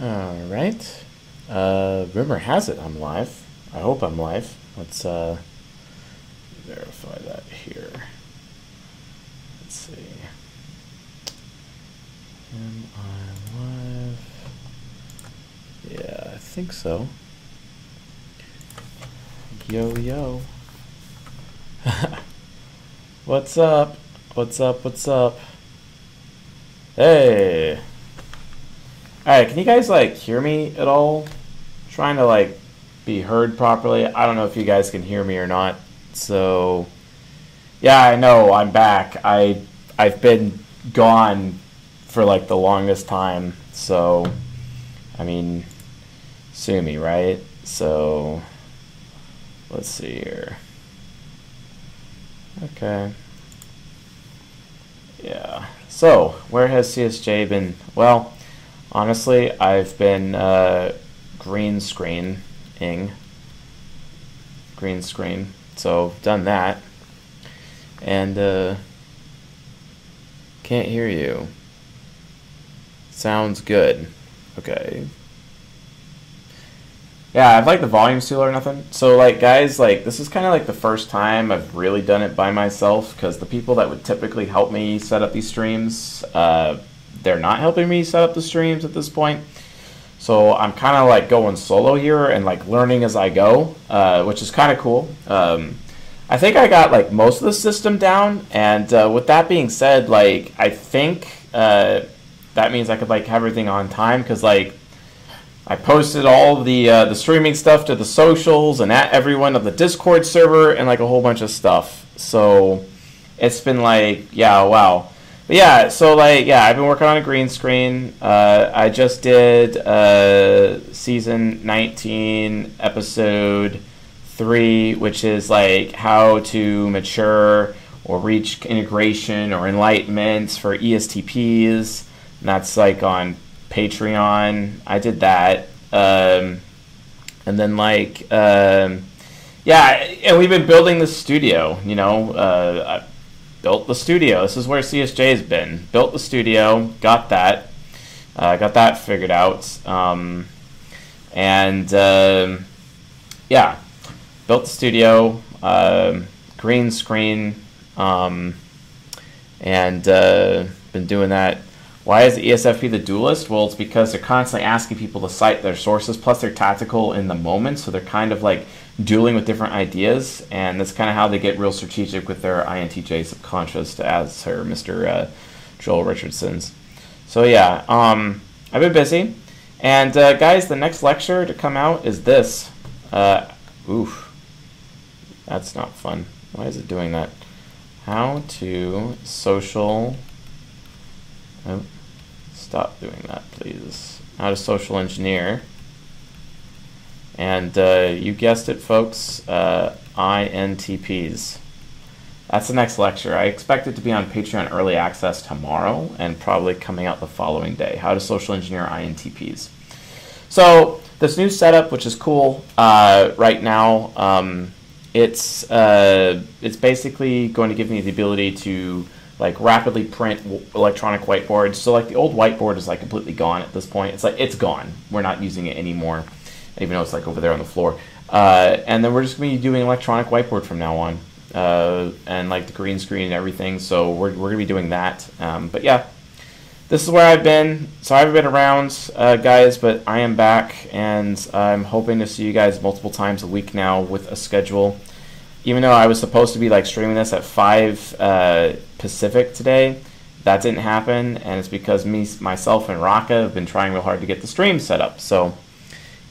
All right. Uh, rumor has it I'm live. I hope I'm live. Let's uh, verify that here. Let's see. Am I live? Yeah, I think so. Yo, yo. What's up? What's up? What's up? Hey. Alright, can you guys like hear me at all? trying to like be heard properly. I don't know if you guys can hear me or not. So yeah, I know I'm back. I I've been gone for like the longest time. So I mean sue me, right? So let's see here. Okay. Yeah. So, where has CSJ been? Well, honestly, I've been uh, green screening. Green screen. So, done that. And, uh, can't hear you. Sounds good. Okay. Yeah, I've like the volume tool or nothing. So like guys, like this is kind of like the first time I've really done it by myself because the people that would typically help me set up these streams, uh, they're not helping me set up the streams at this point. So I'm kind of like going solo here and like learning as I go, uh, which is kind of cool. Um, I think I got like most of the system down, and uh, with that being said, like I think uh, that means I could like have everything on time because like I posted all the uh, the streaming stuff to the socials and at everyone of the Discord server and like a whole bunch of stuff. So it's been like yeah, wow. Yeah, so like yeah, I've been working on a green screen. Uh, I just did uh, season 19, episode three, which is like how to mature or reach integration or enlightenment for ESTPs. And that's like on Patreon. I did that. Um, and then like um, yeah, and we've been building the studio. You know, uh, built the studio. This is where CSJ has been. Built the studio, got that, uh, got that figured out, um, and um, yeah, built the studio, um, green screen, um, and uh, been doing that why is ESFP the duelist? Well, it's because they're constantly asking people to cite their sources, plus they're tactical in the moment, so they're kind of like dueling with different ideas, and that's kind of how they get real strategic with their INTJ subconscious, as her Mr. Uh, Joel Richardson's. So yeah, um, I've been busy, and uh, guys, the next lecture to come out is this. Uh, oof, that's not fun. Why is it doing that? How to social. Oh. Stop doing that, please. How to social engineer. And uh, you guessed it, folks, uh, INTPs. That's the next lecture. I expect it to be on Patreon Early Access tomorrow and probably coming out the following day. How to social engineer INTPs. So this new setup, which is cool uh, right now, um, it's uh, it's basically going to give me the ability to like rapidly print electronic whiteboards. So like the old whiteboard is like completely gone at this point. It's like it's gone. We're not using it anymore, even though it's like over there on the floor. Uh, and then we're just gonna be doing electronic whiteboard from now on, uh, and like the green screen and everything. So we're we're gonna be doing that. Um, but yeah, this is where I've been. So I haven't been around, uh, guys, but I am back, and I'm hoping to see you guys multiple times a week now with a schedule even though I was supposed to be like streaming this at five uh, Pacific today, that didn't happen, and it's because me, myself, and Raka have been trying real hard to get the stream set up. So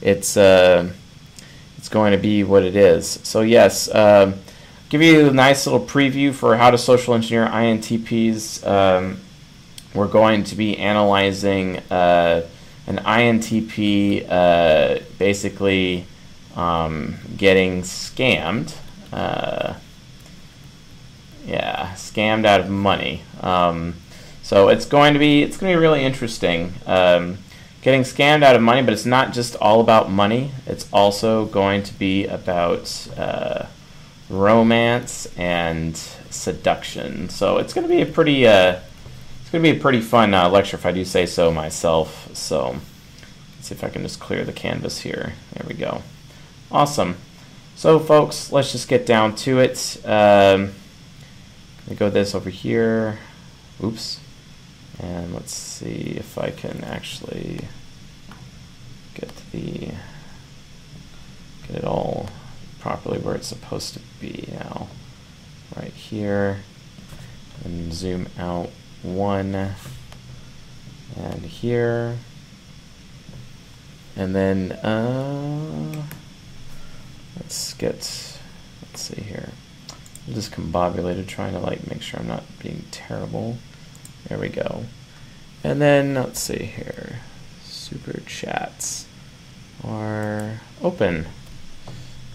it's uh, it's going to be what it is. So yes, uh, give you a nice little preview for how to social engineer INTPs. Um, we're going to be analyzing uh, an INTP, uh, basically um, getting scammed uh, yeah, scammed out of money. Um, so it's going to be it's going to be really interesting. Getting scammed out of money, but it's not just all about money. It's also going to be about uh, romance and seduction. So it's going to be a pretty uh, it's going to be a pretty fun uh, lecture if I do say so myself. So Let's see if I can just clear the canvas here. There we go. Awesome. So folks, let's just get down to it. Um, me go this over here. Oops. And let's see if I can actually get the get it all properly where it's supposed to be now. Right here. And zoom out one and here. And then uh, let's get let's see here. I'm just combobulated trying to like make sure I'm not being terrible. There we go. And then let's see here. Super chats are open.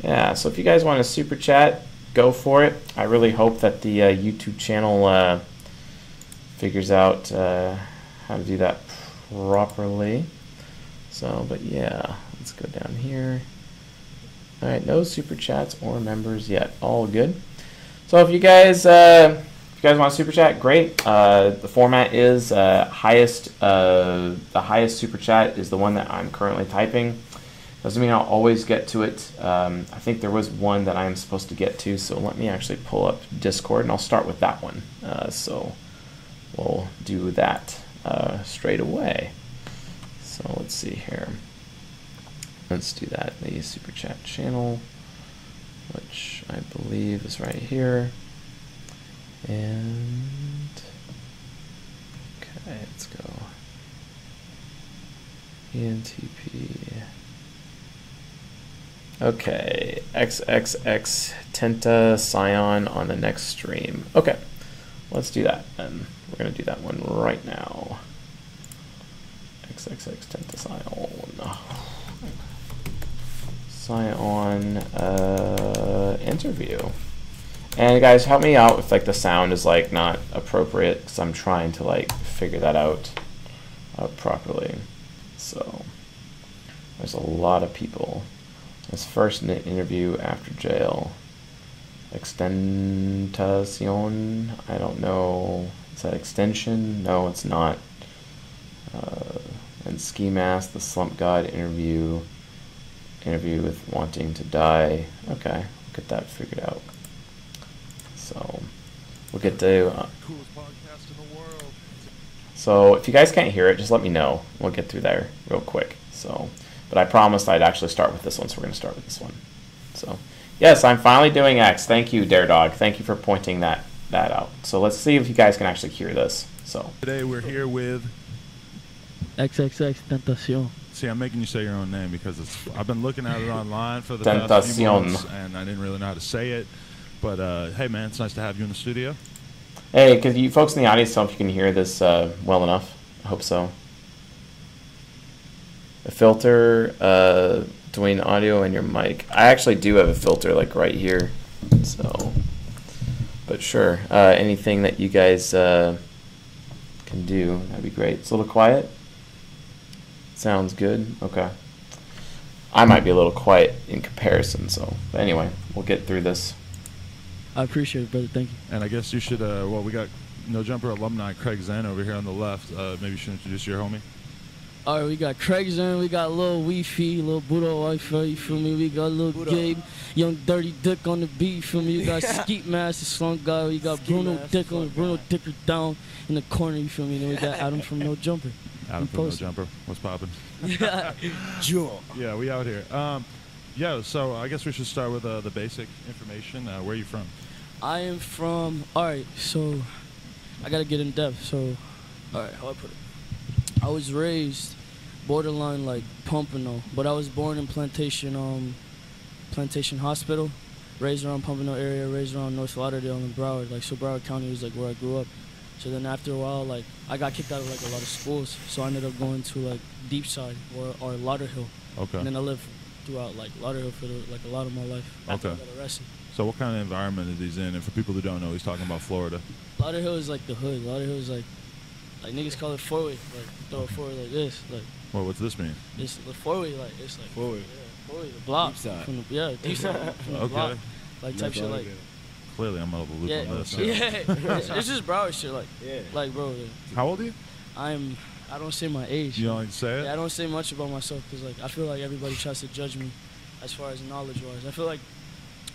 Yeah, so if you guys want a super chat, go for it. I really hope that the uh, YouTube channel uh, figures out uh, how to do that properly. So, but yeah, let's go down here. All right, no super chats or members yet. All good. So if you guys uh, you guys want a super chat, great. Uh, the format is uh, highest. Uh, the highest super chat is the one that I'm currently typing. Doesn't mean I'll always get to it. Um, I think there was one that I'm supposed to get to, so let me actually pull up Discord and I'll start with that one. Uh, so we'll do that uh, straight away. So let's see here. Let's do that. The super chat channel which I believe is right here. And okay, let's go. ENTP. Okay, XXX Tenta Scion on the next stream. Okay, let's do that. And we're gonna do that one right now. XXX Tenta Scion. Scion uh, interview. And guys, help me out if like the sound is like not appropriate because I'm trying to like figure that out uh, properly. So there's a lot of people. His first interview after jail. Extentacion. I don't know. Is that extension? No, it's not. Uh, and Ski Mask, the Slump God interview interview with wanting to die. Okay, get that figured out. So we'll get to. Uh, so if you guys can't hear it, just let me know. We'll get through there real quick. So, but I promised I'd actually start with this one, so we're gonna start with this one. So yes, I'm finally doing X. Thank you, Dare Dog. Thank you for pointing that that out. So let's see if you guys can actually hear this. So today we're here with XXX Tentacion. See, I'm making you say your own name because it's. I've been looking at it online for the past few months, and I didn't really know how to say it. But uh, hey, man, it's nice to have you in the studio. Hey, could you folks in the audience if you can hear this uh, well enough? I hope so. A filter uh, between audio and your mic. I actually do have a filter like right here, so. But sure, uh, anything that you guys uh, can do, that'd be great. It's a little quiet. Sounds good. Okay. I might be a little quiet in comparison, so but anyway, we'll get through this. I appreciate it, brother. Thank you. And I guess you should. Uh, well, we got No Jumper alumni Craig Xen over here on the left. Uh, maybe you should introduce your homie. All right, we got Craig Xen, we got Lil Wi-Fi, Lil Buddha Wi-Fi, you feel me? We got Lil Buddha. Gabe, Young Dirty Dick on the beat, you feel me? You got Skeet Master, Slunk Guy, we got Skeet Bruno Dicker, Bruno Dicker down in the corner, you feel me? Then we got Adam from No Jumper. Adam from No Jumper, what's poppin'? Jump. yeah, we out here. Um, yeah, so I guess we should start with uh, the basic information. Uh, where are you from? I am from, all right, so I gotta get in depth. So, all right, how I put it? I was raised borderline like Pompano, but I was born in Plantation, um, Plantation Hospital, raised around Pompano area, raised around North Lauderdale and Broward. Like so, Broward County was like where I grew up. So then after a while, like I got kicked out of like a lot of schools, so I ended up going to like Deepside or or Lauderhill. Okay. And then I lived throughout like Lauderhill for the, like a lot of my life. After Okay. I got arrested. So what kind of environment is he's in? And for people who don't know, he's talking about Florida. Lauderhill is like the hood. Lauderhill is like like niggas call it four way. Like throw a four way like this. Like Well, what's this mean? it's the four way like it's like Four way. Yeah, four way. The block. Deep side. From the, yeah, deep side. From the Okay. block. Like type shit like Clearly, I'm out of the loop yeah, on this. yeah. it's, it's just Broward shit like Yeah. like bro. How old are you? I'm. I don't say my age. You don't say it. Yeah, I don't say much about myself because like I feel like everybody tries to judge me, as far as knowledge wise. I feel like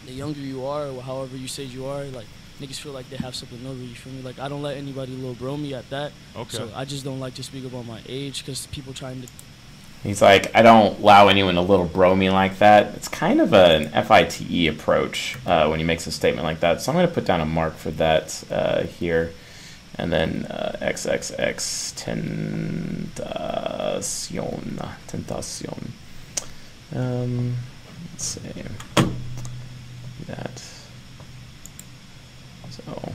the younger you are, or however you say you are, like niggas feel like they have something over you. Feel me? Like I don't let anybody little bro me at that. Okay. So I just don't like to speak about my age because people trying to. He's like, I don't allow anyone to little bro me like that. It's kind of an FITE approach uh, when he makes a statement like that. So I'm going to put down a mark for that uh, here. And then uh, XXX Tentacion. Tentacion. Um, let's see. That. So,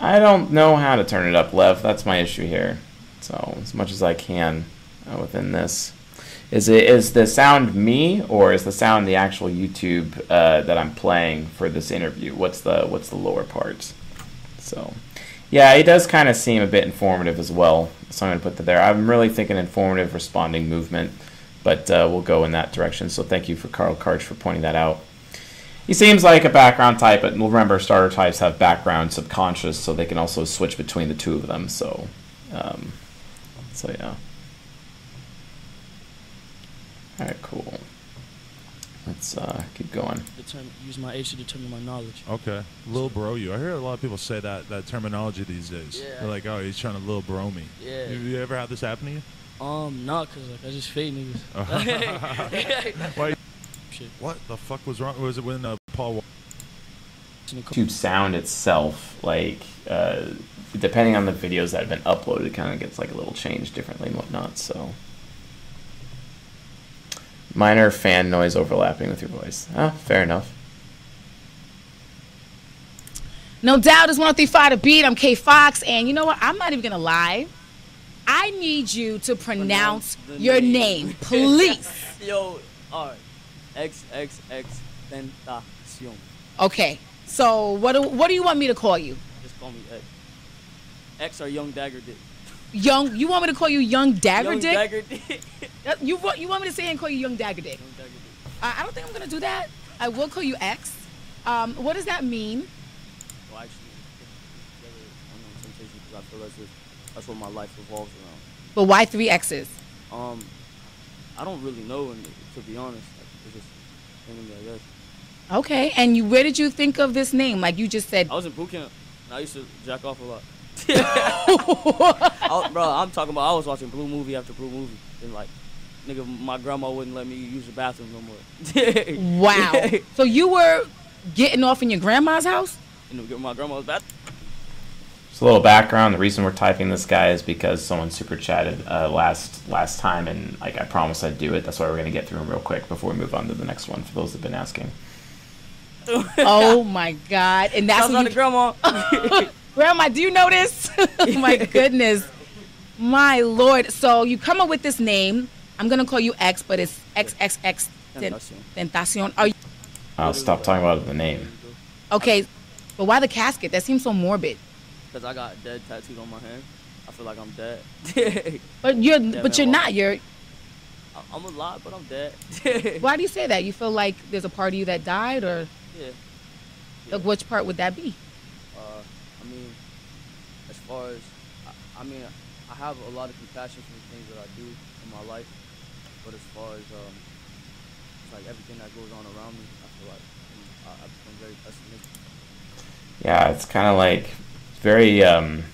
I don't know how to turn it up, Lev. That's my issue here. So, as much as I can uh, within this. Is it is the sound me or is the sound the actual YouTube uh, that I'm playing for this interview? What's the what's the lower part? So, yeah, it does kind of seem a bit informative as well. So I'm gonna put that there. I'm really thinking informative responding movement, but uh, we'll go in that direction. So thank you for Carl Karch for pointing that out. He seems like a background type, but remember starter types have background subconscious, so they can also switch between the two of them. So, um, so yeah. All right, cool. Let's uh, keep going. Determine, use my age to determine my knowledge. Okay, little bro you. I hear a lot of people say that that terminology these days. Yeah. They're like, oh, he's trying to little bro me. Yeah. You, you ever had this happen to you? Um, nah, cause like I just fade niggas. Why? Shit. What the fuck was wrong? Was it when uh, Paul? YouTube sound itself, like uh, depending on the videos that have been uploaded, it kind of gets like a little changed differently and whatnot. So minor fan noise overlapping with your voice. Ah, fair enough. No doubt it's 1035 The Beat. I'm K Fox. And you know what? I'm not even going to lie. I need you to pronounce the your name. name, please. Yo, alright. X X X Tentacion. okay. So what do, what do you want me to call you? Just call me X. X or Young Dagger Dick. Young? You want me to call you Young Dagger Young Dick? Dagger Dick. You want you want me to say and call you Young Dagger Dick? Young Dagger Dick. Uh, I don't think I'm gonna do that. I will call you X. Um, what does that mean? Well, actually, unknown temptation because I feel that's just, that's what my life revolves around. But why three X's? Um, I don't really know, and to be honest, like, it's just me, I guess. Okay. And you where did you think of this name? Like you just said. I was in boot camp, and I used to jack off a lot. I, bro, I'm talking about I was watching blue movie after blue movie, and like, nigga, my grandma wouldn't let me use the bathroom no more. wow. so you were getting off in your grandma's house? and my grandma's bathroom. Just a little background. The reason we're typing this guy is because someone super chatted uh, last last time, and like I promised I'd do it. That's why we're gonna get through them real quick before we move on to the next one. For those that've been asking. oh my God! And that's Shouts what out you to grandma. Grandma, do you know this? oh my goodness. My lord. So you come up with this name. I'm gonna call you X, but it's XXX Ten- Tentacion. Tentacion. Are you I'll stop talking about the name. okay? But why the casket? That seems so morbid. Cause I got dead tattooed on my hand. I feel like I'm dead. But you're Yeah, but man, you're why? not. You're I- I'm alive, but I'm dead. why do you say that? You feel like there's a part of you that died or yeah. like which part would that be? Mean, as far as, I, I mean, I have a lot of compassion for the things that I do in my life, but as far as um, it's like everything that goes on around me, I feel like I, I become very pessimistic. Yeah, it's kind of like very. Um,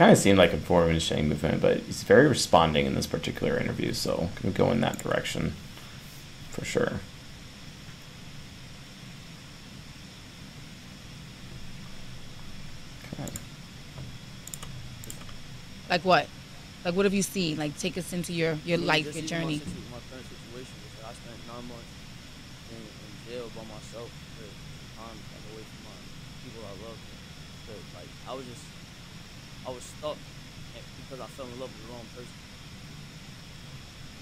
kind of seemed like a form of initiating movement, but he's very responding in this particular interview, so go in that direction for sure. Like what? Like what have you seen? Like take us into your your life, your journey. My, situ- my current situation is that I spent nine months in, in jail by myself for time like, away from my people I love. So, like, I was just, I was stuck because I fell in love with the wrong person.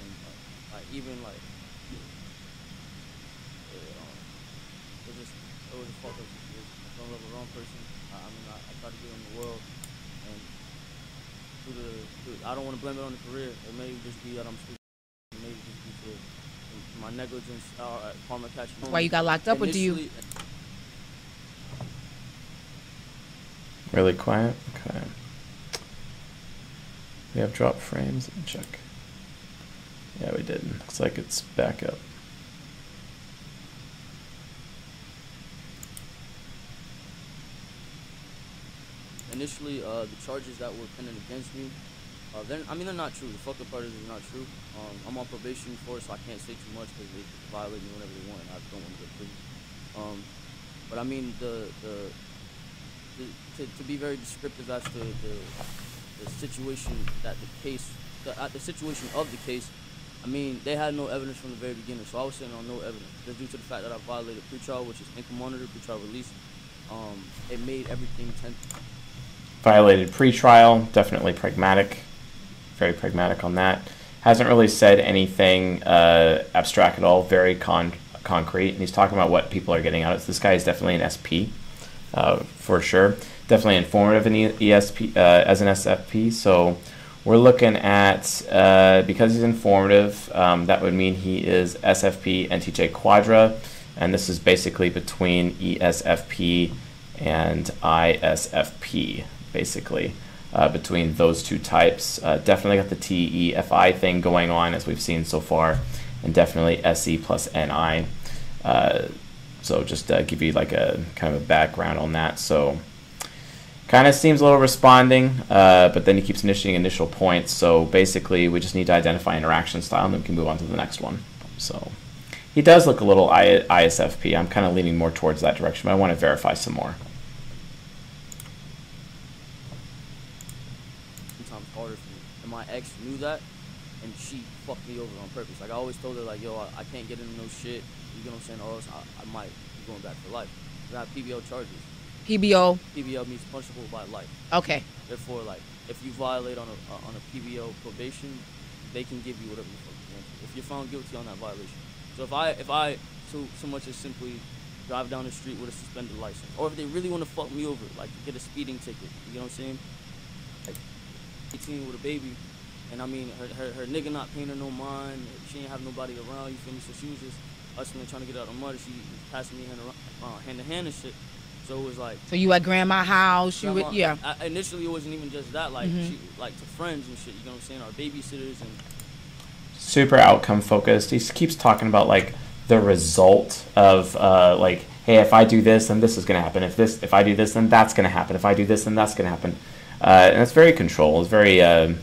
And, like, like even like, it, um, it just, it was a fucked up situation. I fell in love with the wrong person. I, I mean, I, I tried to get in the world due to, due- I don't want to blame it on the career. It may just be that I'm stupid. It may just be to, to my negligence uh, at karma catching. Why you got locked up, or do you? Really quiet. Okay. We have drop frames. Let me check. Yeah, we did. Looks like it's back up. Initially, uh, the charges that were pending against me, uh, then I mean they're not true. The fucked up part is not true. Um, I'm on probation for it, so I can't say too much because they violate me whenever they want. I don't want to get free. Um, but I mean the the, the to, to be very descriptive as to the, the situation that the case the, the situation of the case I mean, they had no evidence from the very beginning, so I was sitting on no evidence. Just due to the fact that I violated pretrial, which is ankle monitor, pretrial release, um, it made everything ten. Violated pretrial, definitely pragmatic, very pragmatic on that. Hasn't really said anything uh, abstract at all, very con- concrete. And he's talking about what people are getting out of it. This guy is definitely an SP, uh, for sure. Definitely informative in ESP uh, as an SFP. So we're looking at, uh, because he's informative, um, that would mean he is SFP NTJ Quadra, and this is basically between ESFP and ISFP, basically, uh, between those two types. Uh, definitely got the TEFI thing going on, as we've seen so far, and definitely SE plus NI. Uh, so just to give you like a kind of a background on that. So Kind of seems a little responding, uh, but then he keeps initiating initial points. So basically, we just need to identify interaction style, and then we can move on to the next one. So he does look a little ISFP. I'm kind of leaning more towards that direction, but I want to verify some more. Sometimes harder for me. And my ex knew that, and she fucked me over on purpose. Like I always told her, like, yo, I, I can't get into no shit. You get what I'm saying? Or else I, I might be going back for life. I have PBO charges. PBO. PBO means punishable by life. Okay. Therefore, like, if you violate on a uh, on a PBO probation, they can give you whatever you want. If you're found guilty on that violation. So if I if I so so much as simply drive down the street with a suspended license, or if they really want to fuck me over, like get a speeding ticket, you know what I'm saying? Like 18 with a baby, and I mean her her, her nigga not paying her no mind, she ain't have nobody around, you feel me? So she was just hustling, trying to get out of the mud. She was passing me hand, around, uh, hand to hand and shit. So it was like. So you at grandma house? You would, yeah. I, initially, it wasn't even just that. Like, mm-hmm. she, like to friends and shit. You know what I'm saying? Our babysitters and. Super outcome focused. He keeps talking about like the result of uh, like, hey, if I do this, then this is gonna happen. If this, if I do this, then that's gonna happen. If I do this, then that's gonna happen. Uh, and it's very control. It's very. Uh,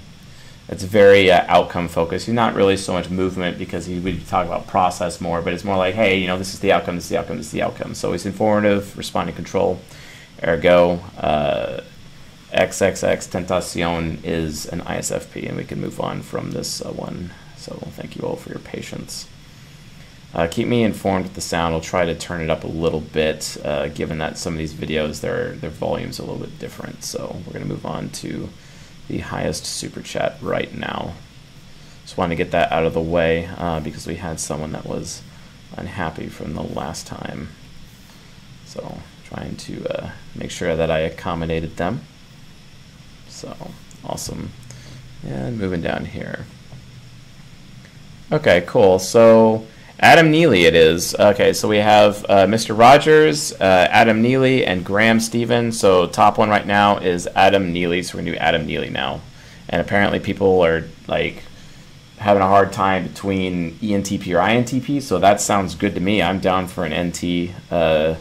it's very uh, outcome focused. He's not really so much movement because he would talk about process more, but it's more like, hey, you know, this is the outcome, this is the outcome, this is the outcome. So he's informative, responding control. Ergo, uh, XXX Tentacion is an ISFP, and we can move on from this uh, one. So thank you all for your patience. Uh, keep me informed with the sound. I'll try to turn it up a little bit, uh, given that some of these videos, their their volume's a little bit different. So we're gonna move on to the highest super chat right now. Just wanted to get that out of the way uh, because we had someone that was unhappy from the last time. So trying to uh, make sure that I accommodated them. So awesome. And moving down here. Okay, cool. So Adam Neely it is. Okay, so we have uh, Mr. Rogers, uh, Adam Neely, and Graham Stevens. So top one right now is Adam Neely. So we're gonna do Adam Neely now. And apparently people are like having a hard time between ENTP or INTP. So that sounds good to me. I'm down for an NT, uh,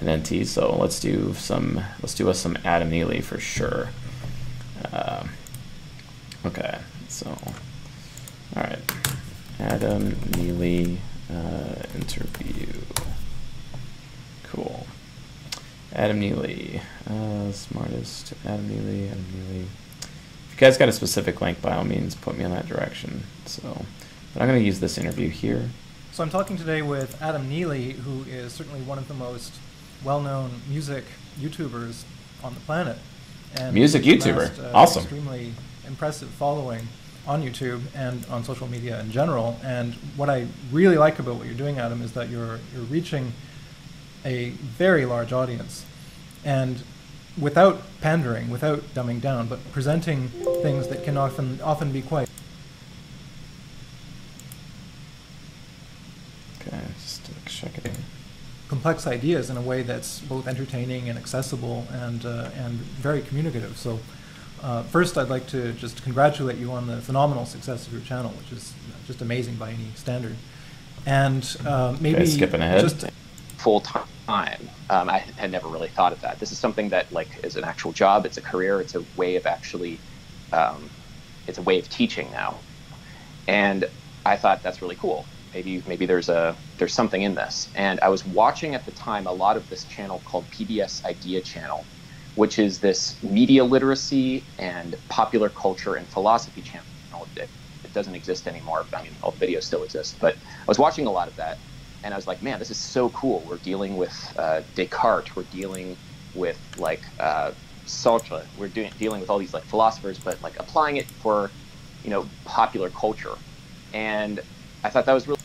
an NT. So let's do some. Let's do us some Adam Neely for sure. Uh, okay, so all right. Adam Neely uh, interview. Cool. Adam Neely, uh, smartest. Adam Neely, Adam Neely. If you guys got a specific link, by all means, put me in that direction. So, but I'm going to use this interview here. So I'm talking today with Adam Neely, who is certainly one of the most well-known music YouTubers on the planet. And music YouTuber, uh, awesome. Extremely impressive following on YouTube and on social media in general. And what I really like about what you're doing, Adam, is that you're you're reaching a very large audience, and without pandering, without dumbing down, but presenting things that can often often be quite. Okay, just check it. Complex ideas in a way that's both entertaining and accessible and uh, and very communicative. So. Uh, first, I'd like to just congratulate you on the phenomenal success of your channel, which is just amazing by any standard. And uh, maybe okay, skipping ahead. Just full time. Um, I had never really thought of that. This is something that like is an actual job. It's a career. It's a way of actually. Um, it's a way of teaching now, and I thought that's really cool. Maybe maybe there's a there's something in this. And I was watching at the time a lot of this channel called PBS Idea Channel, which is this media literacy and popular culture and philosophy channel. It, it doesn't exist anymore. I mean, all the videos still exist, but I was watching a lot of that, and I was like, man, this is so cool. We're dealing with uh, Descartes. We're dealing with like uh, Sartre. We're doing dealing with all these like philosophers, but like applying it for, you know, popular culture. And I thought that was really.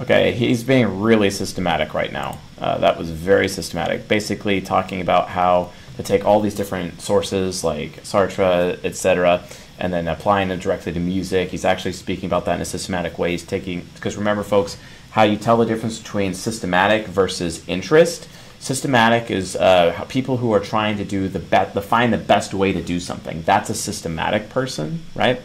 Okay, he's being really systematic right now. Uh, that was very systematic. Basically, talking about how to take all these different sources like Sartre, etc., and then applying them directly to music. He's actually speaking about that in a systematic way. He's taking because remember, folks, how you tell the difference between systematic versus interest. Systematic is uh, people who are trying to do the best, the find the best way to do something. That's a systematic person, right?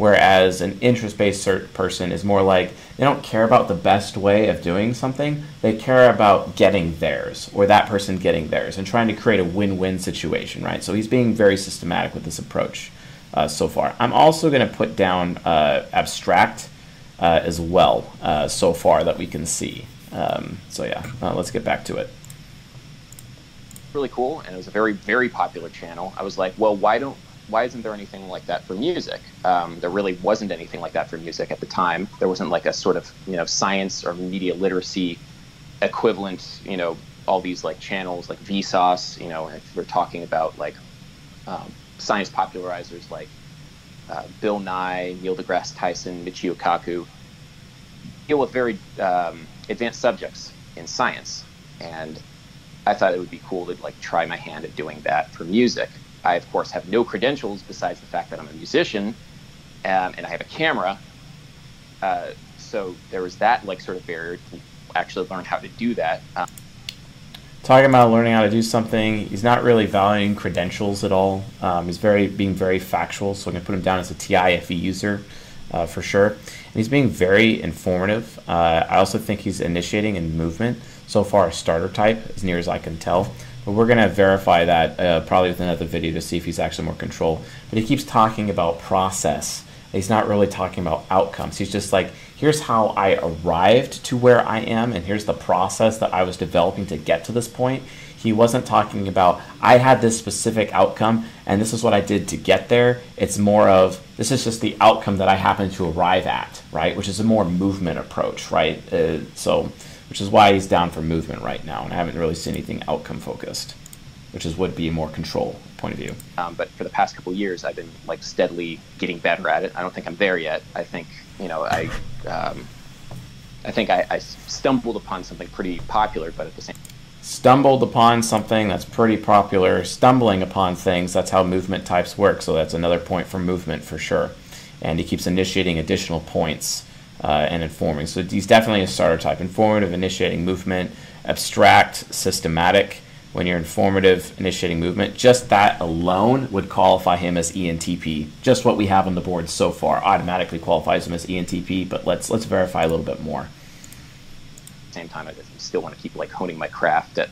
Whereas an interest-based person is more like they don't care about the best way of doing something. They care about getting theirs or that person getting theirs and trying to create a win-win situation, right? So he's being very systematic with this approach uh, so far. I'm also going to put down uh, abstract uh, as well uh, so far that we can see. Um, so yeah, uh, let's get back to it. Really cool, and it was a very very popular channel. I was like, well, why don't why isn't there anything like that for music? Um, there really wasn't anything like that for music at the time. There wasn't like a sort of you know science or media literacy equivalent. You know all these like channels like Vsauce. You know if we're talking about like um, science popularizers like uh, Bill Nye, Neil deGrasse Tyson, Michio Kaku, deal with very um, advanced subjects in science, and I thought it would be cool to like try my hand at doing that for music. I of course have no credentials besides the fact that I'm a musician, um, and I have a camera. Uh, so there was that like sort of barrier to actually learn how to do that. Um, talking about learning how to do something. He's not really valuing credentials at all. Um, he's very being very factual, so I'm gonna put him down as a TIFE user uh, for sure. And he's being very informative. Uh, I also think he's initiating in movement. So far, a starter type, as near as I can tell. But we're gonna verify that uh, probably with another video to see if he's actually more control. But he keeps talking about process. He's not really talking about outcomes. He's just like, here's how I arrived to where I am, and here's the process that I was developing to get to this point. He wasn't talking about, I had this specific outcome, and this is what I did to get there. It's more of, this is just the outcome that I happened to arrive at, right? Which is a more movement approach, right? Uh, so, which is why he's down for movement right now, and I haven't really seen anything outcome focused, which is would be a more control point of view. Um, but for the past couple years, I've been like steadily getting better at it. I don't think I'm there yet. I think you know I um, I think I, I, stumbled upon something pretty popular, but at the same stumbled upon something that's pretty popular. Stumbling upon things that's how movement types work. So that's another point for movement for sure. And he keeps initiating additional points uh, and informing. So he's definitely a starter type. Informative, initiating movement, abstract, systematic when you're informative initiating movement, just that alone would qualify him as ENTP. Just what we have on the board so far automatically qualifies him as ENTP, but let's let's verify a little bit more. At the same time, I still want to keep like honing my craft at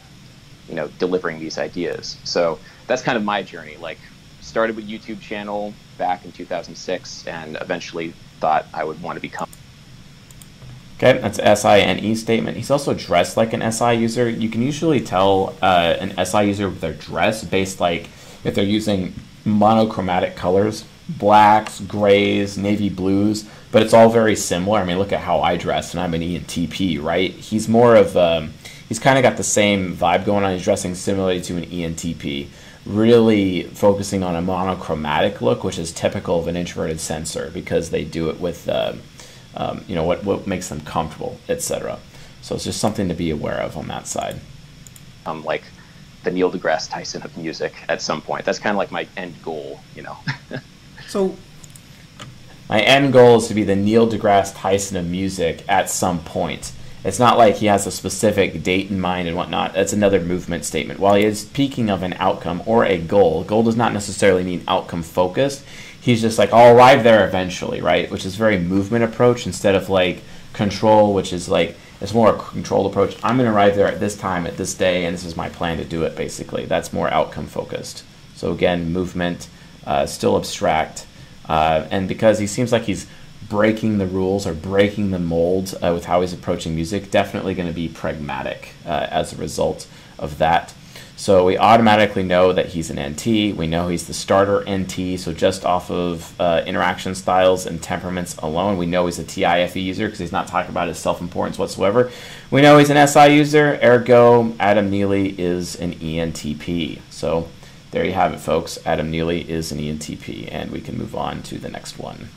you know delivering these ideas. So that's kind of my journey. Like started with YouTube channel back in 2006, and eventually thought I would want to become Okay, that's SINE statement. He's also dressed like an SI user. You can usually tell uh, an SI user with their dress based like if they're using monochromatic colors, blacks, grays, navy blues, but it's all very similar. I mean, look at how I dress, and I'm an ENTP, right? He's more of um, he's kind of got the same vibe going on. He's dressing similarly to an ENTP, really focusing on a monochromatic look, which is typical of an introverted sensor because they do it with. Uh, um, you know what what makes them comfortable, etc. So it's just something to be aware of on that side. Um, like the Neil deGrasse Tyson of music at some point. That's kind of like my end goal, you know. so my end goal is to be the Neil deGrasse Tyson of music at some point. it's not like he has a specific date in mind and whatnot. That's another movement statement. While he is speaking of an outcome or a goal, goal does not necessarily mean outcome focused. He's just like, I'll arrive there eventually, right? Which is very movement approach instead of like control, which is like, it's more a controlled approach. I'm going to arrive there at this time, at this day, and this is my plan to do it, basically. That's more outcome focused. So again, movement, uh, still abstract. Uh, and because he seems like he's breaking the rules or breaking the mold uh, with how he's approaching music, definitely going to be pragmatic uh, as a result of that. So we automatically know that he's an NT. We know he's the starter NT. So just off of uh, interaction styles and temperaments alone, we know he's a TIFE user because he's not talking about his self-importance whatsoever. We know he's an SI user. Ergo, Adam Neely is an ENTP. So there you have it, folks. Adam Neely is an ENTP, and we can move on to the next one.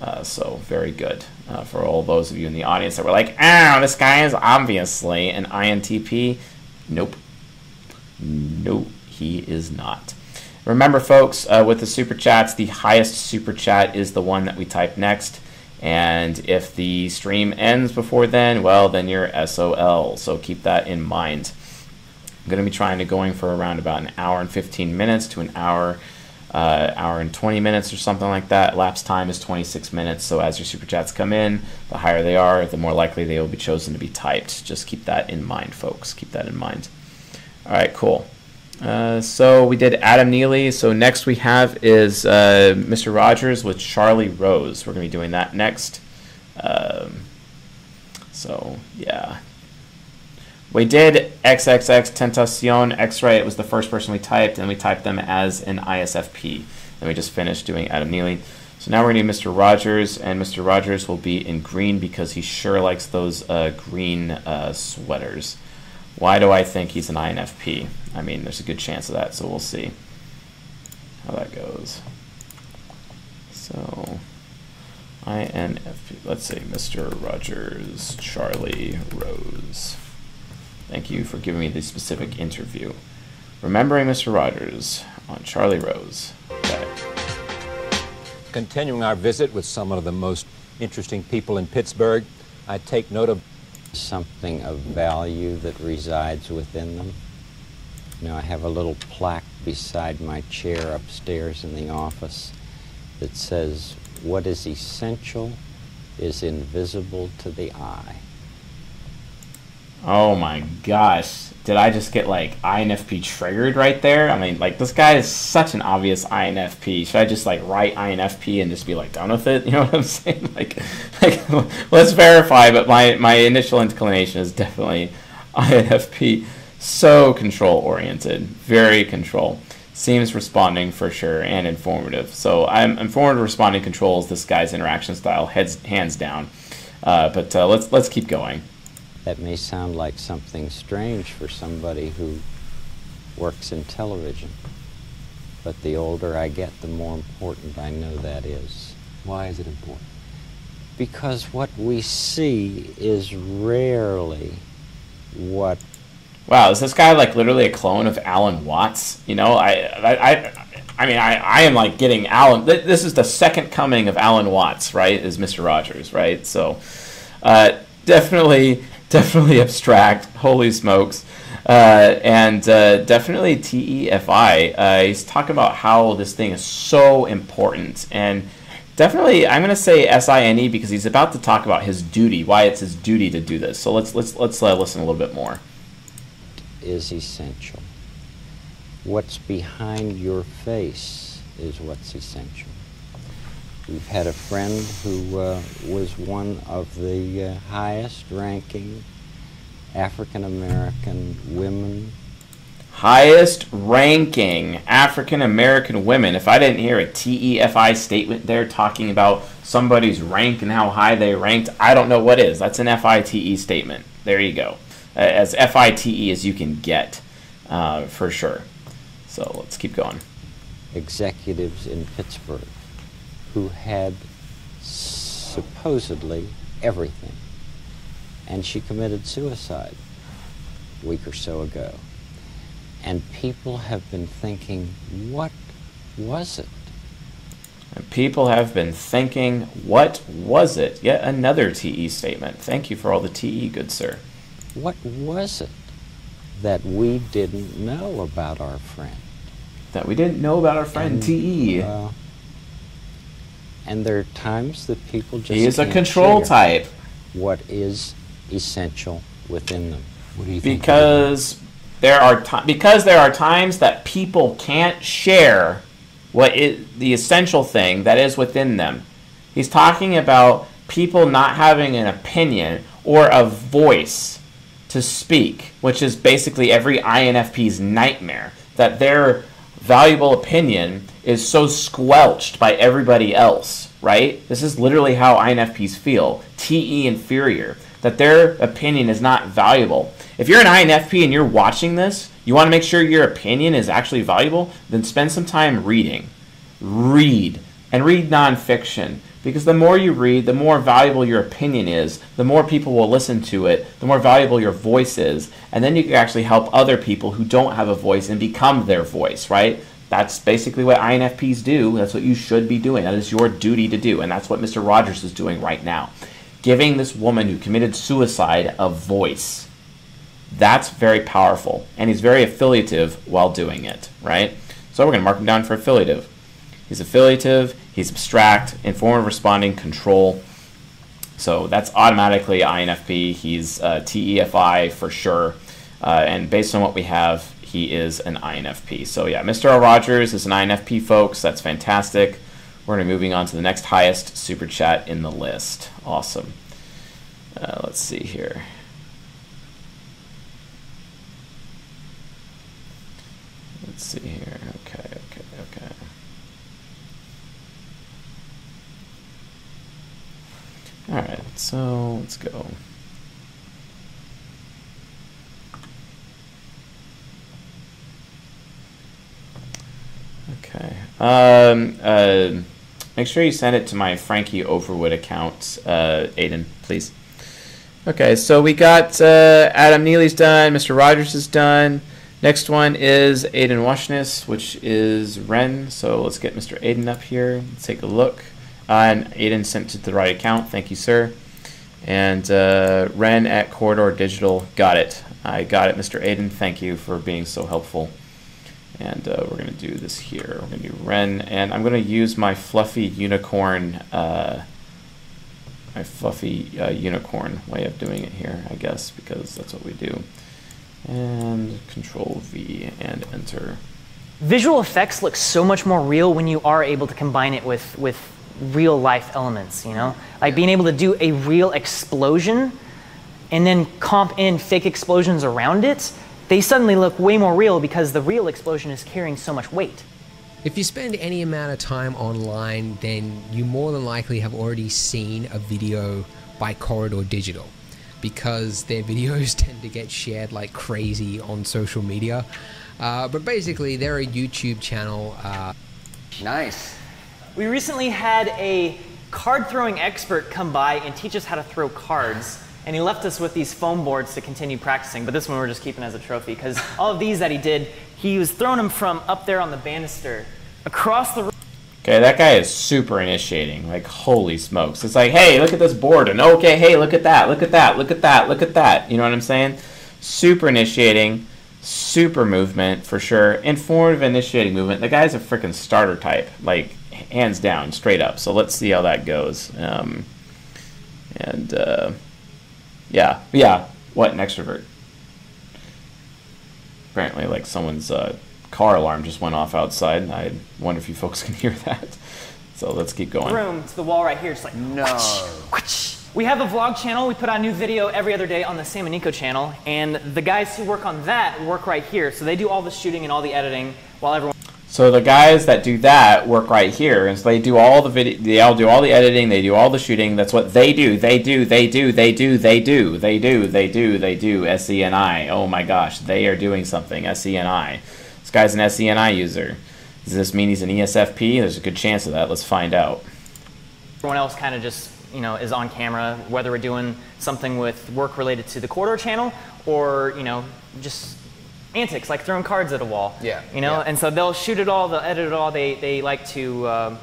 Uh, so very good uh, for all those of you in the audience that were like, "Oh, this guy is obviously an INTP." Nope, nope, he is not. Remember, folks, uh, with the super chats, the highest super chat is the one that we type next. And if the stream ends before then, well, then you're SOL. So keep that in mind. I'm going to be trying to going for around about an hour and 15 minutes to an hour uh, hour and 20 minutes or something like that. Lapse time is 26 minutes. So as your super chats come in, the higher they are, the more likely they will be chosen to be typed. Just keep that in mind, folks. Keep that in mind. All right, cool. Uh, so we did Adam Neely. So next we have is uh, Mr. Rogers with Charlie Rose. We're going to be doing that next. Um, so yeah, we did XXX Tentacion X-Ray. It was the first person we typed, and we typed them as an ISFP. Then we just finished doing Adam Neely. So now we're going to do Mr. Rogers, and Mr. Rogers will be in green because he sure likes those uh, green uh, sweaters. Why do I think he's an INFP? I mean, there's a good chance of that, so we'll see how that goes. So, INFP, let's say Mr. Rogers, Charlie Rose. Thank you for giving me the specific interview. Remembering Mr. Rogers on Charlie Rose. Okay. Continuing our visit with some of the most interesting people in Pittsburgh, I take note of something of value that resides within them. You know, I have a little plaque beside my chair upstairs in the office that says, What is essential is invisible to the eye. Oh my gosh. Did I just get like INFP triggered right there? I mean, like this guy is such an obvious INFP. Should I just like write INFP and just be like done with it? You know what I'm saying? Like, like let's verify. But my my initial inclination is definitely INFP. So control oriented, very control. Seems responding for sure and informative. So I'm informative responding controls this guy's interaction style heads hands down. Uh, but uh, let's let's keep going. That may sound like something strange for somebody who works in television. But the older I get, the more important I know that is. Why is it important? Because what we see is rarely what. Wow, is this guy like literally a clone of Alan Watts? You know, I, I, I, I mean, I, I am like getting Alan. This is the second coming of Alan Watts, right? Is Mr. Rogers, right? So, uh, definitely definitely abstract. Holy smokes. Uh, and uh, definitely TEFI. Uh, he's talking about how this thing is so important. And definitely, I'm going to say SINE because he's about to talk about his duty, why it's his duty to do this. So let's, let's, let's uh, listen a little bit more. Is essential. What's behind your face is what's essential. We've had a friend who uh, was one of the uh, highest ranking African American women. Highest ranking African American women. If I didn't hear a TEFI statement there talking about somebody's rank and how high they ranked, I don't know what is. That's an FITE statement. There you go. As FITE as you can get, uh, for sure. So let's keep going. Executives in Pittsburgh who had supposedly everything. And she committed suicide a week or so ago. And people have been thinking, what was it? And people have been thinking, what was it? Yet another TE statement. Thank you for all the TE, good sir. What was it that we didn't know about our friend? That we didn't know about our friend and, TE. Uh, and there are times that people just he is a control type. What is essential within them? What do you think? Because there are because there are times that people can't share what is the essential thing that is within them. He's talking about people not having an opinion or a voice to speak, which is basically every INFP's nightmare. That their valuable opinion is so squelched by everybody else, right? This is literally how INFPs feel. TE inferior. That their opinion is not valuable. If you're an INFP and you're watching this, you want to make sure your opinion is actually valuable, then spend some time reading. Read. And read nonfiction. Because the more you read, the more valuable your opinion is, the more people will listen to it, the more valuable your voice is, and then you can actually help other people who don't have a voice and become their voice, right? That's basically what INFPs do. That's what you should be doing. That is your duty to do, and that's what Mr. Rogers is doing right now. Giving this woman who committed suicide a voice. That's very powerful, and he's very affiliative while doing it, right? So we're going to mark him down for affiliative. He's affiliative, he's abstract, informative responding, control. So that's automatically INFP. He's uh, TEFI for sure. Uh, and based on what we have, he is an INFP. So yeah, Mr. L. Rogers is an INFP, folks. That's fantastic. We're going to be moving on to the next highest super chat in the list. Awesome. Uh, let's see here. Let's see here. Okay, okay, okay. Alright, so let's go. Okay. Um, uh, make sure you send it to my Frankie Overwood account, uh, Aiden, please. Okay, so we got uh, Adam Neely's done, Mr. Rogers is done. Next one is Aiden Washness, which is Wren. So let's get Mr. Aiden up here. Let's take a look. Uh, and Aiden sent to the right account. Thank you, sir. And uh, Wren at Corridor Digital. Got it. I got it, Mr. Aiden. Thank you for being so helpful. And uh, we're going to do this here. We're going to do Wren. And I'm going to use my fluffy unicorn, uh, my fluffy uh, unicorn way of doing it here, I guess, because that's what we do and control V and enter. Visual effects look so much more real when you are able to combine it with, with real life elements, you know? Like being able to do a real explosion and then comp in fake explosions around it, they suddenly look way more real because the real explosion is carrying so much weight. If you spend any amount of time online, then you more than likely have already seen a video by Corridor Digital because their videos tend to get shared like crazy on social media. Uh, but basically, they're a YouTube channel. Uh, nice. We recently had a card throwing expert come by and teach us how to throw cards. And he left us with these foam boards to continue practicing, but this one we're just keeping as a trophy because all of these that he did, he was throwing them from up there on the banister across the room. Okay, that guy is super initiating. Like, holy smokes. It's like, hey, look at this board. And okay, hey, look at that. Look at that. Look at that. Look at that. You know what I'm saying? Super initiating. Super movement, for sure. Informative initiating movement. The guy's a freaking starter type. Like, hands down, straight up. So let's see how that goes. Um, and, uh, yeah. Yeah. What? An extrovert. Apparently, like, someone's, uh, car alarm just went off outside. and I wonder if you folks can hear that. So let's keep going. Room to the wall right here, It's like no. Whoosh, We have a vlog channel. We put out a new video every other day on the Sam and Niko channel, and the guys who work on that work right here. So they do all the shooting and all the editing while everyone. So the guys that do that work right here, and so they do all the video. They all do all the editing. They do all the shooting. That's what they do. They do. They do. They do. They do. They do. They do. They do. S E N I. Oh my gosh, they are doing something. S E N I This guy's an SENI user. Does this mean he's an ESFP? There's a good chance of that. Let's find out. Everyone else kind of just you know is on camera, whether we're doing something with work related to the corridor channel or you know just antics like throwing cards at a wall. Yeah. You know, yeah. and so they'll shoot it all, they'll edit it all. They they like to. Uh,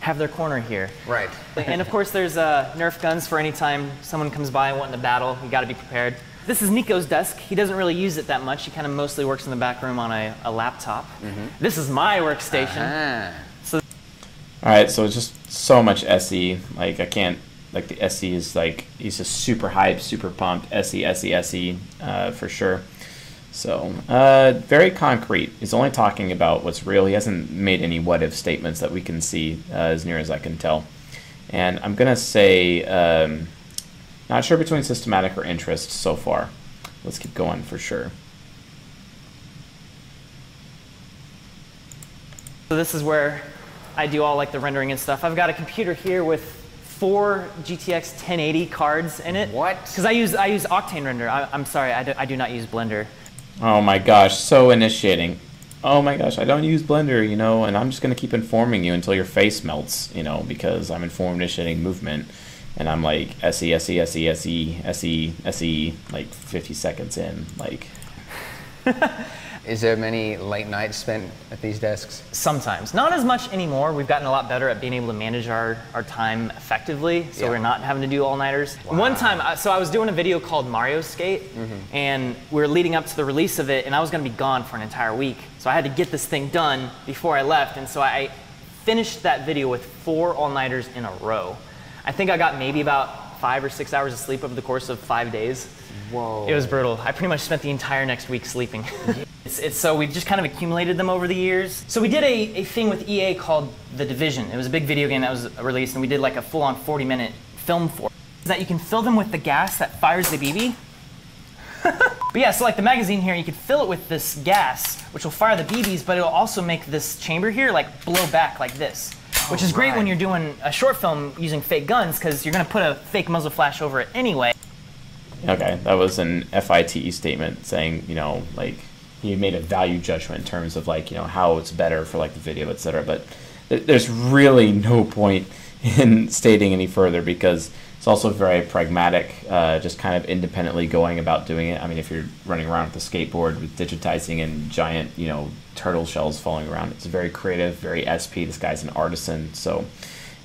have their corner here. Right. and of course, there's uh, Nerf guns for any time someone comes by wanting to battle. You got to be prepared. This is Niko's desk. He doesn't really use it that much. He kind of mostly works in the back room on a, a laptop. Mm-hmm. This is my workstation. Uh-huh. So. All right, so it's just so much SE. Like I can't. Like the SE is like he's just super hyped, super pumped. SE, SE, SE, uh, for sure. So, uh, very concrete. He's only talking about what's real. He hasn't made any what if statements that we can see, uh, as near as I can tell. And I'm going to say, um, not sure between systematic or interest so far. Let's keep going for sure. So this is where I do all like the rendering and stuff. I've got a computer here with four GTX 1080 cards in it. What? Because I use I use Octane Render. I, am sorry, I do, I do not use Blender. Oh my gosh, so initiating. Oh my gosh, I don't use Blender, you know, and I'm just going to keep informing you until your face melts, you know, because I'm informed initiating movement. And I'm like, SE, SE, SE, SE, SE, SE, like 50 seconds in. Like, Is there many late nights spent at these desks? Sometimes. Not as much anymore. We've gotten a lot better at being able to manage our, our time effectively, so yeah. we're not having to do all nighters. Wow. One time, so I was doing a video called Mario Skate, mm-hmm. and we were leading up to the release of it, and I was going to be gone for an entire week. So I had to get this thing done before I left, and so I finished that video with four all nighters in a row. I think I got maybe about five or six hours of sleep over the course of five days. Whoa. It was brutal. I pretty much spent the entire next week sleeping. it's, it's, so we've just kind of accumulated them over the years. So we did a, a thing with EA called The Division. It was a big video game that was released, and we did like a full on 40 minute film for it. That you can fill them with the gas that fires the BB. but yeah, so like the magazine here, you could fill it with this gas, which will fire the BBs, but it'll also make this chamber here like blow back like this. Which is great when you're doing a short film using fake guns, because you're going to put a fake muzzle flash over it anyway. Okay, that was an FITE statement saying, you know, like he made a value judgment in terms of like, you know, how it's better for like the video, etc. But th- there's really no point in stating any further because it's also very pragmatic, uh, just kind of independently going about doing it. I mean, if you're running around with a skateboard with digitizing and giant, you know, turtle shells falling around, it's very creative, very SP. This guy's an artisan, so,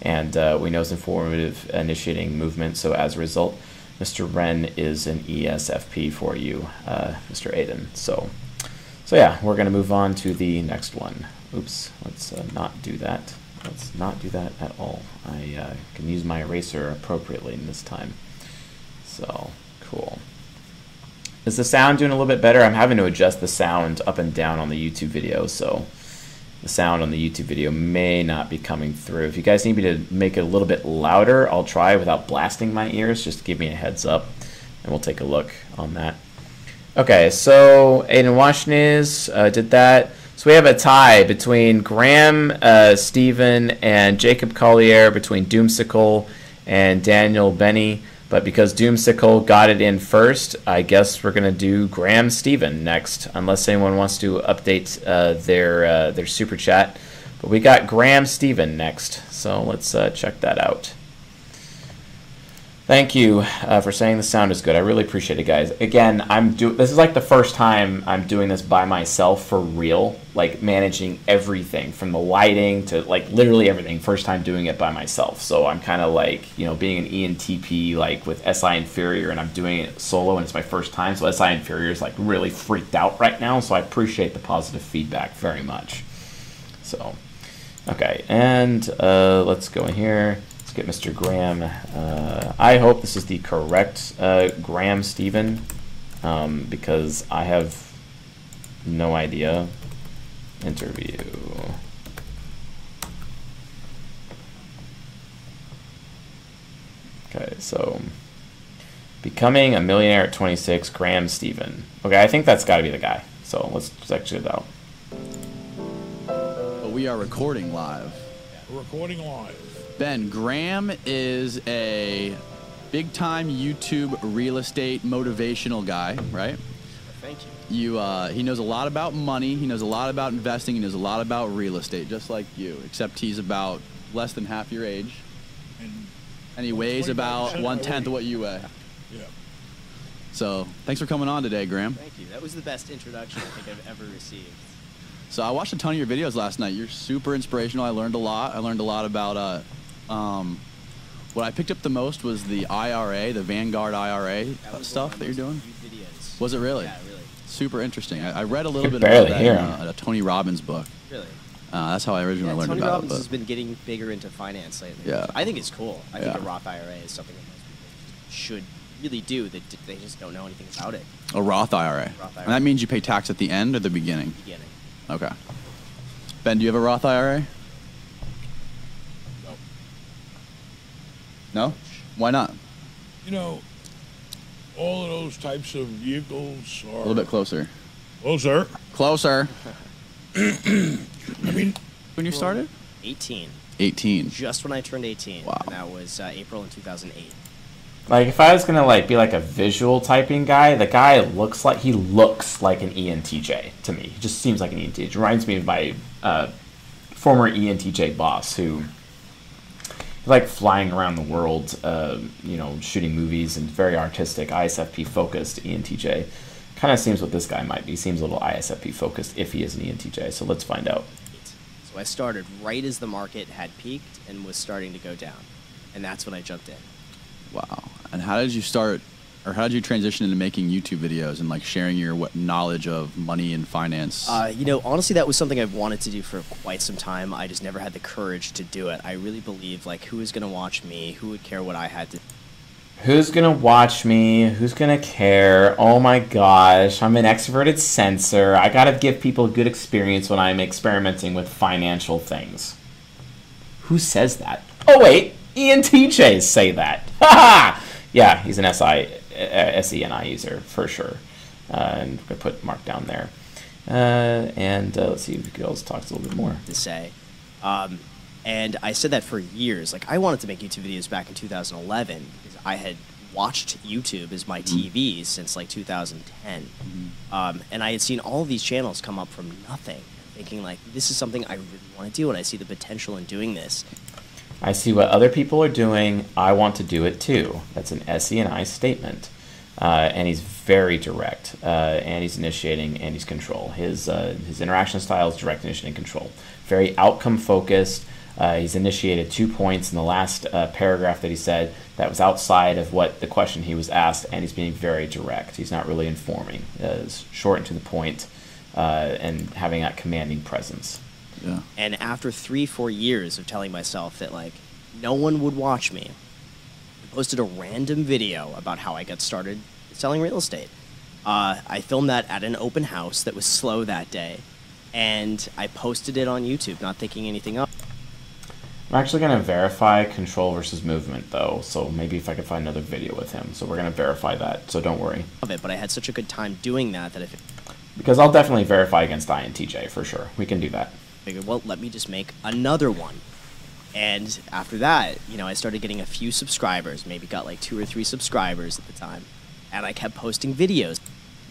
and uh, we know it's informative, initiating movement. So as a result, Mr. Wren is an ESFP for you, uh, Mr. Aiden. So, so yeah, we're going to move on to the next one. Oops, let's uh, not do that. Let's not do that at all. I uh, can use my eraser appropriately in this time. So, cool. Is the sound doing a little bit better? I'm having to adjust the sound up and down on the YouTube video, so the sound on the YouTube video may not be coming through. If you guys need me to make it a little bit louder, I'll try without blasting my ears. Just give me a heads up, and we'll take a look on that. Okay, so Aiden Washington uh, did that. So we have a tie between Graham, uh, Stephan, and Jacob Collier, between Doomsicle and Daniel Benny. But because Doomsicle got it in first, I guess we're gonna do Graham Stephan next, unless anyone wants to update uh, their uh, their super chat. But we got Graham Stephan next, so let's uh, check that out. Thank you uh, for saying the sound is good. I really appreciate it, guys. Again, I'm do. This is like the first time I'm doing this by myself for real, like managing everything from the lighting to like literally everything. First time doing it by myself, so I'm kind of like you know being an ENTP like with SI Inferior, and I'm doing it solo, and it's my first time. So SI Inferior is like really freaked out right now. So I appreciate the positive feedback very much. So, okay, and uh, let's go in here. Let's get Mr. Graham. Uh, I hope this is the correct uh, Graham Stephan um, because I have no idea. Interview. Okay, so becoming a millionaire at 26, Graham Stephan. Okay, I think that's got to be the guy. So let's check it out. We are recording live. We're recording live. Ben, Graham is a big time YouTube real estate motivational guy, right? Thank you. You, uh, he knows a lot about money. He knows a lot about investing. He knows a lot about real estate, just like you. Except he's about less than half your age, and, and he weighs about one tenth of what you weigh. Yeah. So thanks for coming on today, Graham. Thank you. That was the best introduction I think I've ever received. So I watched a ton of your videos last night. You're super inspirational. I learned a lot. I learned a lot about uh, um, what I picked up the most was the IRA, the Vanguard IRA that stuff that you're doing. Videos. Was it really? Yeah, really. Super interesting. I, I read a little Could bit about that in a, a Tony Robbins book. Really? Uh, that's how I originally Yeah, learned Tony about Robbins it. Tony Robbins has been getting bigger into finance lately. Yeah. I think it's cool. I think a Roth IRA is something that most people should really do. That they just don't know anything about it. A Roth IRA. Roth IRA. And that means you pay tax at the end or the beginning? Beginning. Okay. Ben, do you have a Roth IRA? No. Why not? You know, all of those types of vehicles are A little bit closer. closer. Closer. I mean, when you started? 18. 18. Just when I turned 18. Wow. And that was uh, April in 2008. Like if I was gonna like be like a visual typing guy, the guy looks like he looks like an ENTJ to me. He just seems like an ENTJ. Reminds me of my uh, former ENTJ boss who like flying around the world, uh, you know, shooting movies and very artistic, ISFP focused ENTJ. Kind of seems what this guy might be. Seems a little ISFP focused if he is an E ENTJ. So let's find out. So I started right as the market had peaked and was starting to go down. And that's when I jumped in. Wow. And how did you start, or how did you transition into making YouTube videos and like sharing your what knowledge of money and finance? Uh, you know, honestly, that was something I've wanted to do for quite some time. I just never had the courage to do it. I really believe, like, who is going to watch me? Who would care what I had to Who's gonna watch me? Who's gonna care? Oh my gosh, I'm an extroverted sensor. I gotta give people a good experience when I'm experimenting with financial things. Who says that? Oh wait, ENTJs say that. Ha Yeah, he's an SI, uh, SENI user for sure. Uh, and we're gonna put Mark down there. Uh, and uh, let's see if Gills talks a little bit more. to say. Um, and I said that for years. Like, I wanted to make YouTube videos back in 2011 because I had watched YouTube as my TV since like 2010. Um, and I had seen all of these channels come up from nothing, thinking, like, this is something I really want to do, and I see the potential in doing this. I see what other people are doing. I want to do it too. That's an SE and I statement. Uh, and he's very direct. Uh, and he's initiating and he's control. His, uh, his interaction style is direct initiating and control. Very outcome focused. Uh, he's initiated two points in the last uh, paragraph that he said that was outside of what the question he was asked, and he's being very direct. He's not really informing. Uh, it's short and to the point, uh, and having that commanding presence. Yeah. And after three, four years of telling myself that like no one would watch me, I posted a random video about how I got started selling real estate. Uh, I filmed that at an open house that was slow that day, and I posted it on YouTube, not thinking anything of I'm actually going to verify control versus movement, though, so maybe if I could find another video with him. So we're going to verify that, so don't worry. of it. But I had such a good time doing that that I Because I'll definitely verify against INTJ for sure. We can do that. Figured, well, let me just make another one. And after that, you know, I started getting a few subscribers, maybe got like two or three subscribers at the time. And I kept posting videos.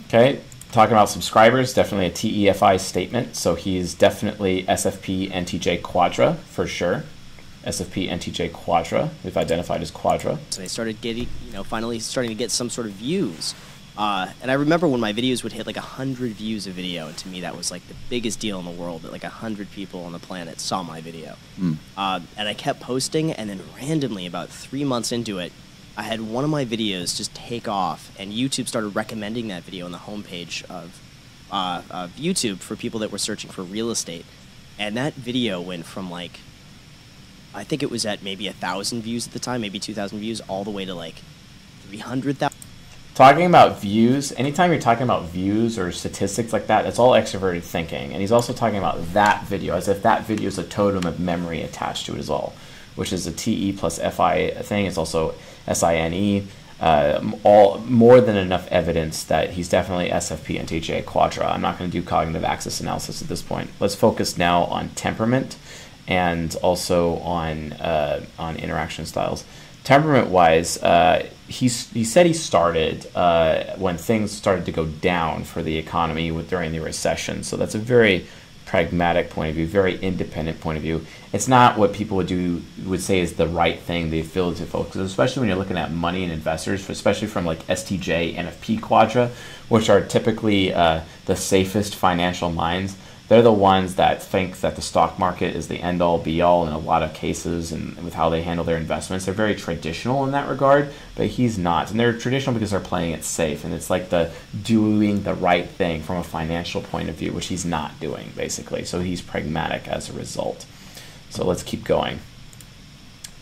Okay, talking about subscribers, definitely a TEFI statement. So he's definitely SFP NTJ Quadra for sure. SFP NTJ Quadra. We've identified as Quadra. So I started getting, you know, finally starting to get some sort of views. Uh, and I remember when my videos would hit like 100 views a video, and to me that was like the biggest deal in the world that like 100 people on the planet saw my video. Hmm. Uh, and I kept posting, and then randomly, about three months into it, I had one of my videos just take off, and YouTube started recommending that video on the homepage of, uh, of YouTube for people that were searching for real estate. And that video went from like, I think it was at maybe a thousand views at the time, maybe 2,000 views, all the way to like 300,000. Talking about views, anytime you're talking about views or statistics like that, it's all extroverted thinking. And he's also talking about that video as if that video is a totem of memory attached to it as well, which is a TE plus FI thing. It's also SINE. Uh, all more than enough evidence that he's definitely SFP and TJ Quadra. I'm not going to do cognitive axis analysis at this point. Let's focus now on temperament and also on uh, on interaction styles. Temperament wise, uh, he's, he said he started uh, when things started to go down for the economy with, during the recession. So that's a very pragmatic point of view, very independent point of view. It's not what people would do would say is the right thing. the to focus, especially when you're looking at money and investors, especially from like STJ, NFP Quadra, which are typically uh, the safest financial minds they're the ones that think that the stock market is the end all be all in a lot of cases and with how they handle their investments. They're very traditional in that regard, but he's not. And they're traditional because they're playing it safe and it's like the doing the right thing from a financial point of view, which he's not doing basically. So he's pragmatic as a result. So let's keep going.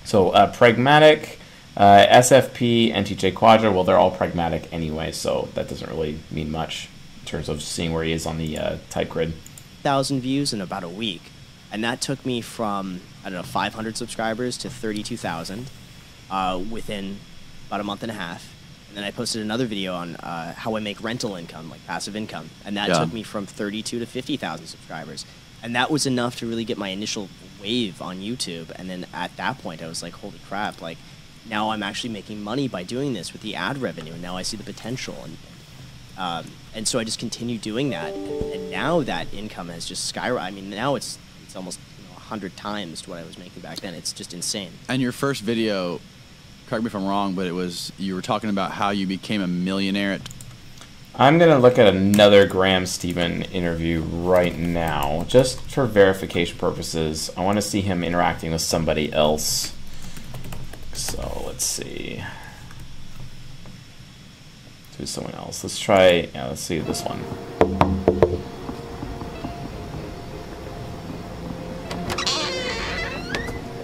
So uh, pragmatic, uh, SFP, NTJ Quadra, well, they're all pragmatic anyway, so that doesn't really mean much in terms of seeing where he is on the uh, type grid thousand views in about a week, and that took me from I don't know 500 subscribers to 32,000 uh, within about a month and a half. And then I posted another video on uh, how I make rental income, like passive income, and that yeah. took me from 32 to 50,000 subscribers. And that was enough to really get my initial wave on YouTube. And then at that point, I was like, holy crap, like now I'm actually making money by doing this with the ad revenue. And now I see the potential. And um, and so I just continue doing that, and, and now that income has just skyrocketed. I mean, now it's it's almost you know, hundred times to what I was making back then. It's just insane. And your first video, correct me if I'm wrong, but it was you were talking about how you became a millionaire at. I'm gonna look at another Graham Stephan interview right now, just for verification purposes. I want to see him interacting with somebody else. So let's see to someone else. Let's try, yeah, let's see this one.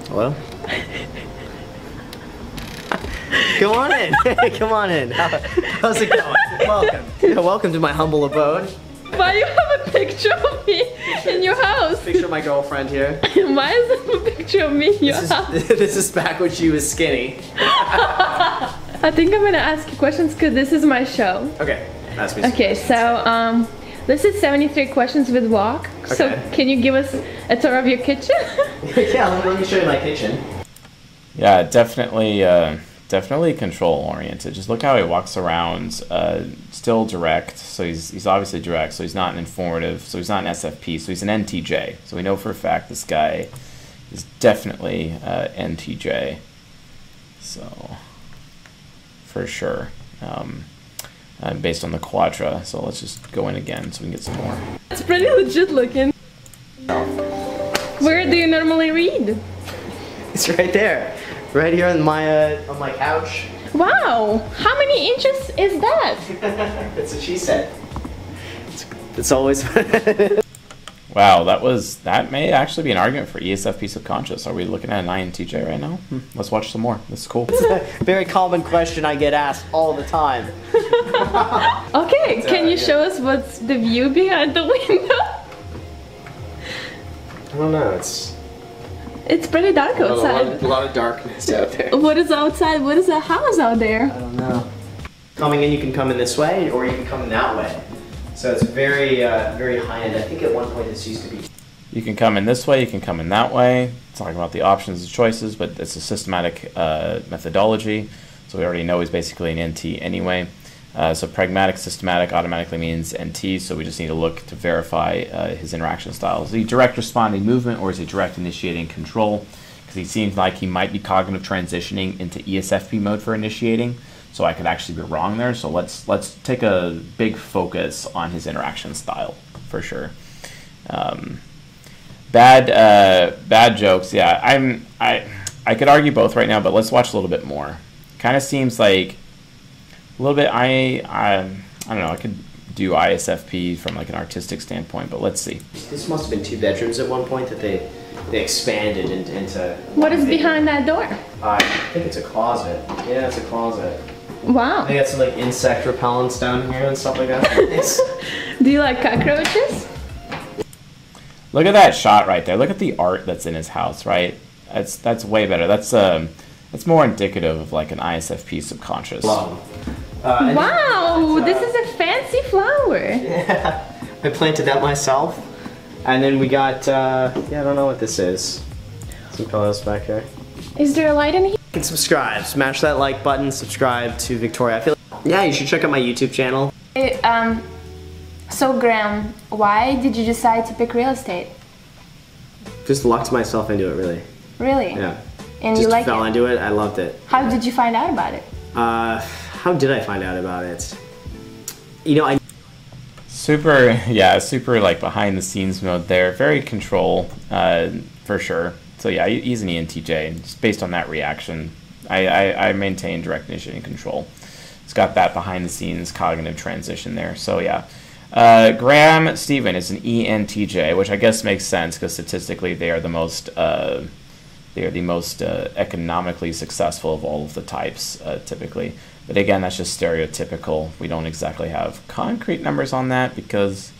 Hello? Come on in. Come on in. How, how's it going? Welcome. Yeah, welcome to my humble abode. Why do you have a picture of me picture, in your house? Picture of my girlfriend here. Why is there a picture of me in your this house? This is back when she was skinny. I think I'm gonna ask you questions because this is my show. Okay, ask me. Okay, so um, this is 73 questions with Wok. Okay. So can you give us a tour of your kitchen? yeah, let me show you my kitchen. Yeah, definitely, uh, definitely control oriented. Just look how he walks around. Uh, still direct, so he's he's obviously direct. So he's not an informative. So he's not an SFP. So he's an NTJ. So we know for a fact this guy is definitely uh, NTJ. So for sure. Um, uh, based on the Quadra. So let's just go in again so we can get some more. It's pretty legit looking. Where do you normally read? It's right there, right here on my uh, on my couch. Wow, how many inches is that? That's what she said. It's, it's always. Wow, that was that may actually be an argument for ESFP subconscious. Are we looking at an INTJ right now? Hmm. Let's watch some more. This is cool. It's a very common question I get asked all the time. okay, can you show us what's the view behind the window? I don't know. It's it's pretty dark outside. A lot, of, a lot of darkness out there. What is outside? What is the house out there? I don't know. Coming in, you can come in this way, or you can come in that way. So it's very, uh, very high end. I think at one point this used to be. You can come in this way, you can come in that way. Talking about the options and choices, but it's a systematic uh, methodology. So we already know he's basically an NT anyway. Uh, so pragmatic, systematic automatically means NT, so we just need to look to verify uh, his interaction style. Is he direct responding movement or is he direct initiating control? Because he seems like he might be cognitive transitioning into ESFP mode for initiating so I could actually be wrong there. So let's let's take a big focus on his interaction style for sure. Um, bad uh, bad jokes, yeah. I'm I I could argue both right now, but let's watch a little bit more. Kind of seems like a little bit. I I I don't know. I could do ISFP from like an artistic standpoint, but let's see. This must have been two bedrooms at one point that they they expanded into. into what is behind that door? Uh, I think it's a closet. Yeah, it's a closet. Wow. They got some like insect repellents down here and stuff like that. Do you like cockroaches? Look at that shot right there. Look at the art that's in his house, right? That's that's way better. That's um that's more indicative of like an ISFP subconscious. Uh, wow, this is a fancy flower. Yeah, I planted that myself. And then we got, uh, yeah, I don't know what this is. Some pillows back here. Is there a light in here? Can subscribe. Smash that like button, subscribe to Victoria. I feel like, yeah, you should check out my YouTube channel. Hey, um, so Graham, why did you decide to pick real estate? Just locked myself into it, really. Really? Yeah. And Just you like fell it? into it. I loved it. How did you find out about it? Uh, how did I find out about it? You know, I Super, yeah, super like behind the scenes mode there. Very control, uh, for sure. So yeah, he's an ENTJ. Just based on that reaction, I, I, I maintain direct initiating control. It's got that behind the scenes cognitive transition there. So yeah. Uh, Graham Stephan is an ENTJ, which I guess makes sense because statistically they are the most uh, they are the most uh, economically successful of all of the types uh, typically. But again, that's just stereotypical. We don't exactly have concrete numbers on that because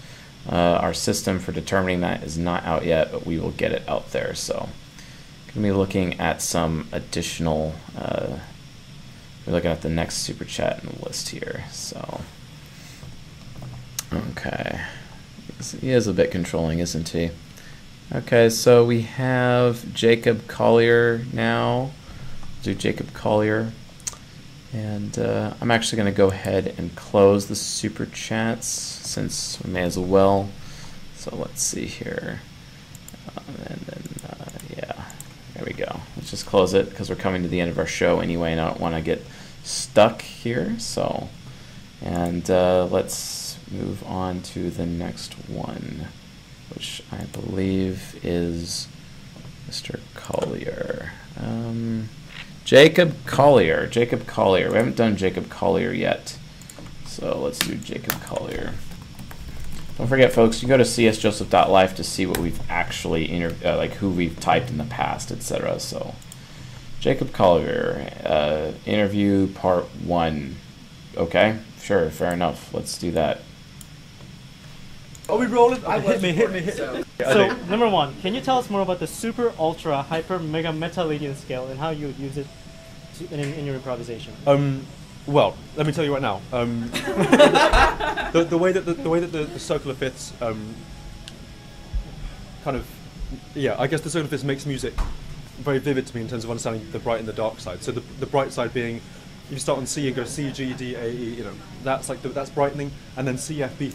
uh, our system for determining that is not out yet, but we will get it out there. So, going to be looking at some additional. Uh, we're looking at the next super chat in the list here. So, okay, he is a bit controlling, isn't he? Okay, so we have Jacob Collier now. do Jacob Collier. And uh, I'm actually going to go ahead and close the super chats since we may as well. So let's see here. Um, and then, we go. Let's just close it because we're coming to the end of our show anyway, and I don't want to get stuck here. So, and uh, let's move on to the next one, which I believe is Mr. Collier. Um, Jacob Collier. Jacob Collier. We haven't done Jacob Collier yet. So let's do Jacob Collier. Don't forget, folks, you go to csjoseph.life to see what we've actually, uh, like who we've typed in the past, etc. So, Jacob Collier, uh, interview part one. Okay, sure, fair enough. Let's do that. Are we rolling? hit me, hit me, hit me. So, number one, can you tell us more about the super, ultra, hyper, mega, meta Lydian scale and how you would use it to, in, in, your improvisation? Um, well, let me tell you right now. Um, the, the, way that the, the way that the, the circle of fifths um, kind of, yeah, I guess the circle of fifths makes music very vivid to me in terms of understanding the bright and the dark side. So the, the bright side being you start on C and go C, G, D, A, E, you know, that's like the, that's brightening, and then C, F, B,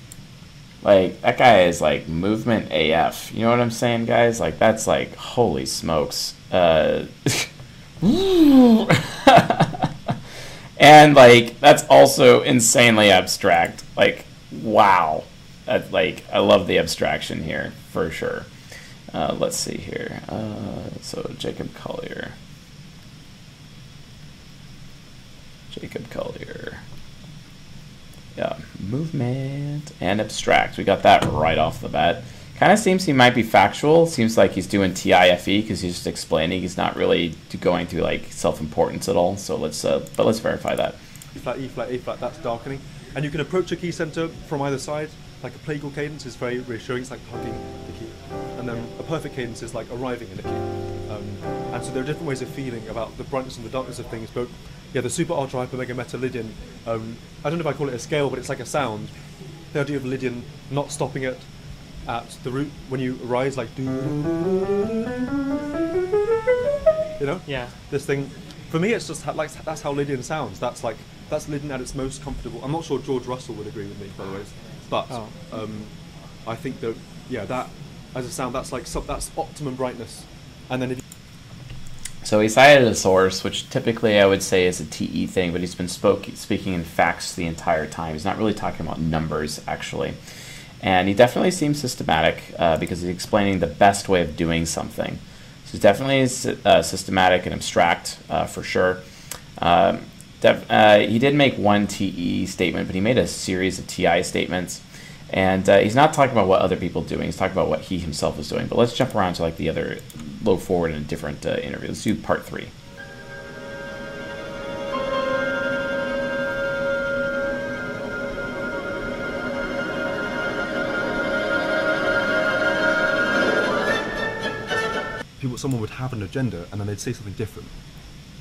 like that guy is like movement AF. You know what I'm saying, guys? Like that's like holy smokes. Uh, and like that's also insanely abstract. Like wow. Like I love the abstraction here for sure. Uh, let's see here. Uh, so Jacob Collier. Jacob Collier. Yeah, movement and abstract. We got that right off the bat. Kind of seems he might be factual. Seems like he's doing TIFE because he's just explaining. He's not really going through like self-importance at all. So let's, uh, but let's verify that. E flat, E flat, A flat. That's darkening, and you can approach a key center from either side. Like a plagal cadence is very reassuring. It's like hugging the key, and then a perfect cadence is like arriving in the key. Um, and so there are different ways of feeling about the brightness and the darkness of things, but yeah, the super ultra hyper mega meta Lydian. Um, I don't know if I call it a scale, but it's like a sound. The idea of Lydian not stopping it at the root when you rise, like do, you know, yeah. This thing, for me, it's just like that's how Lydian sounds. That's like that's Lydian at its most comfortable. I'm not sure George Russell would agree with me, by the way, but oh. um, I think that yeah, that as a sound, that's like that's optimum brightness. And then if so he cited a source, which typically I would say is a TE thing, but he's been spoke, speaking in facts the entire time. He's not really talking about numbers, actually. And he definitely seems systematic uh, because he's explaining the best way of doing something. So he's definitely uh, systematic and abstract uh, for sure. Um, uh, he did make one TE statement, but he made a series of TI statements. And uh, he's not talking about what other people are doing. He's talking about what he himself is doing. But let's jump around to like the other low forward in a different uh, interview. Let's do part three. People, someone would have an agenda and then they'd say something different.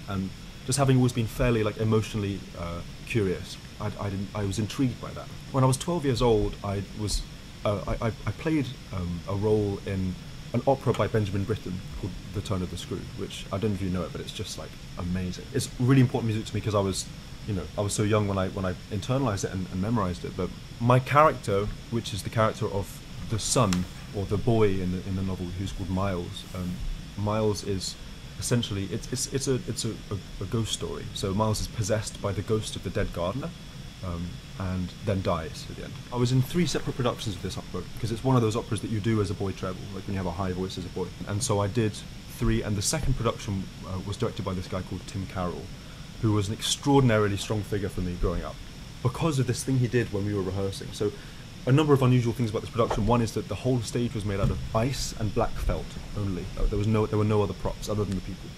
And just having always been fairly like emotionally uh, curious, I, I, I, was intrigued by that. When I was 12 years old, I was uh, I, I, played um, a role in an opera by Benjamin Britten called The Turn of the Screw, which I don't know if you know it, but it's just like amazing. It's really important music to me because I was, you know, I was so young when I when I internalized it and, and memorized it. But my character, which is the character of the son or the boy in the in the novel, who's called Miles. Um, Miles is essentially it's it's it's a it's a, a, a, ghost story. So Miles is possessed by the ghost of the dead gardener, um, and then dies at the end. I was in three separate productions of this opera because it's one of those operas that you do as a boy treble, like when you have a high voice as a boy. And so I did three, and the second production uh, was directed by this guy called Tim Carroll, who was an extraordinarily strong figure for me growing up because of this thing he did when we were rehearsing. So a number of unusual things about this production. One is that the whole stage was made out of ice and black felt only. Uh, there was no, there were no other props other than the people.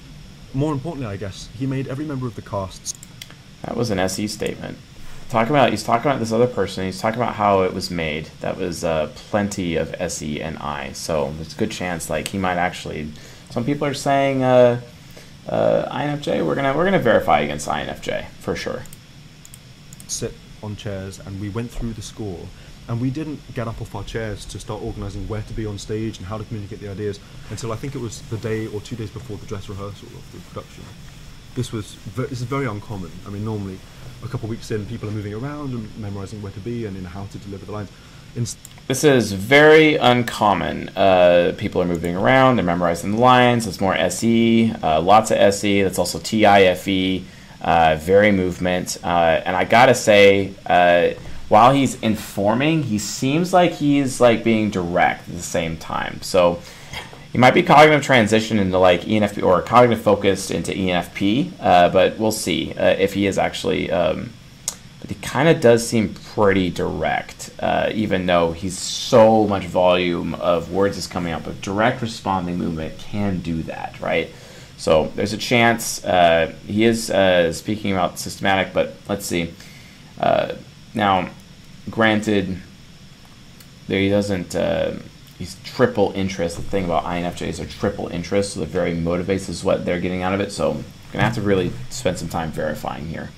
More importantly, I guess, he made every member of the cast. That was an SE statement. Talk about he's talking about this other person. He's talking about how it was made. That was uh, plenty of SE and I. So there's a good chance like he might actually. Some people are saying uh, uh, INFJ. We're gonna we're gonna verify against INFJ for sure. Sit on chairs and we went through the score and we didn't get up off our chairs to start organising where to be on stage and how to communicate the ideas until I think it was the day or two days before the dress rehearsal of the production. This was this is very uncommon. I mean, normally a couple of weeks in, people are moving around and memorising where to be and in how to deliver the lines. In this is very uncommon. Uh, people are moving around, they're memorizing the lines. It's more SE, uh, lots of SE. That's also TIFE, uh, very movement. Uh, and I gotta say, uh, while he's informing, he seems like he's like being direct at the same time. So he might be cognitive transition into like ENFP or cognitive focused into ENFP, uh, but we'll see if he is actually. Um, but he kind of does seem pretty direct, uh, even though he's so much volume of words is coming out. But direct responding movement can do that, right? So there's a chance uh, he is uh, speaking about systematic, but let's see. Uh, now, granted, there he doesn't. Uh, he's triple interest. The thing about INFJs are triple interest, so they're very motivates is what they're getting out of it. So gonna have to really spend some time verifying here.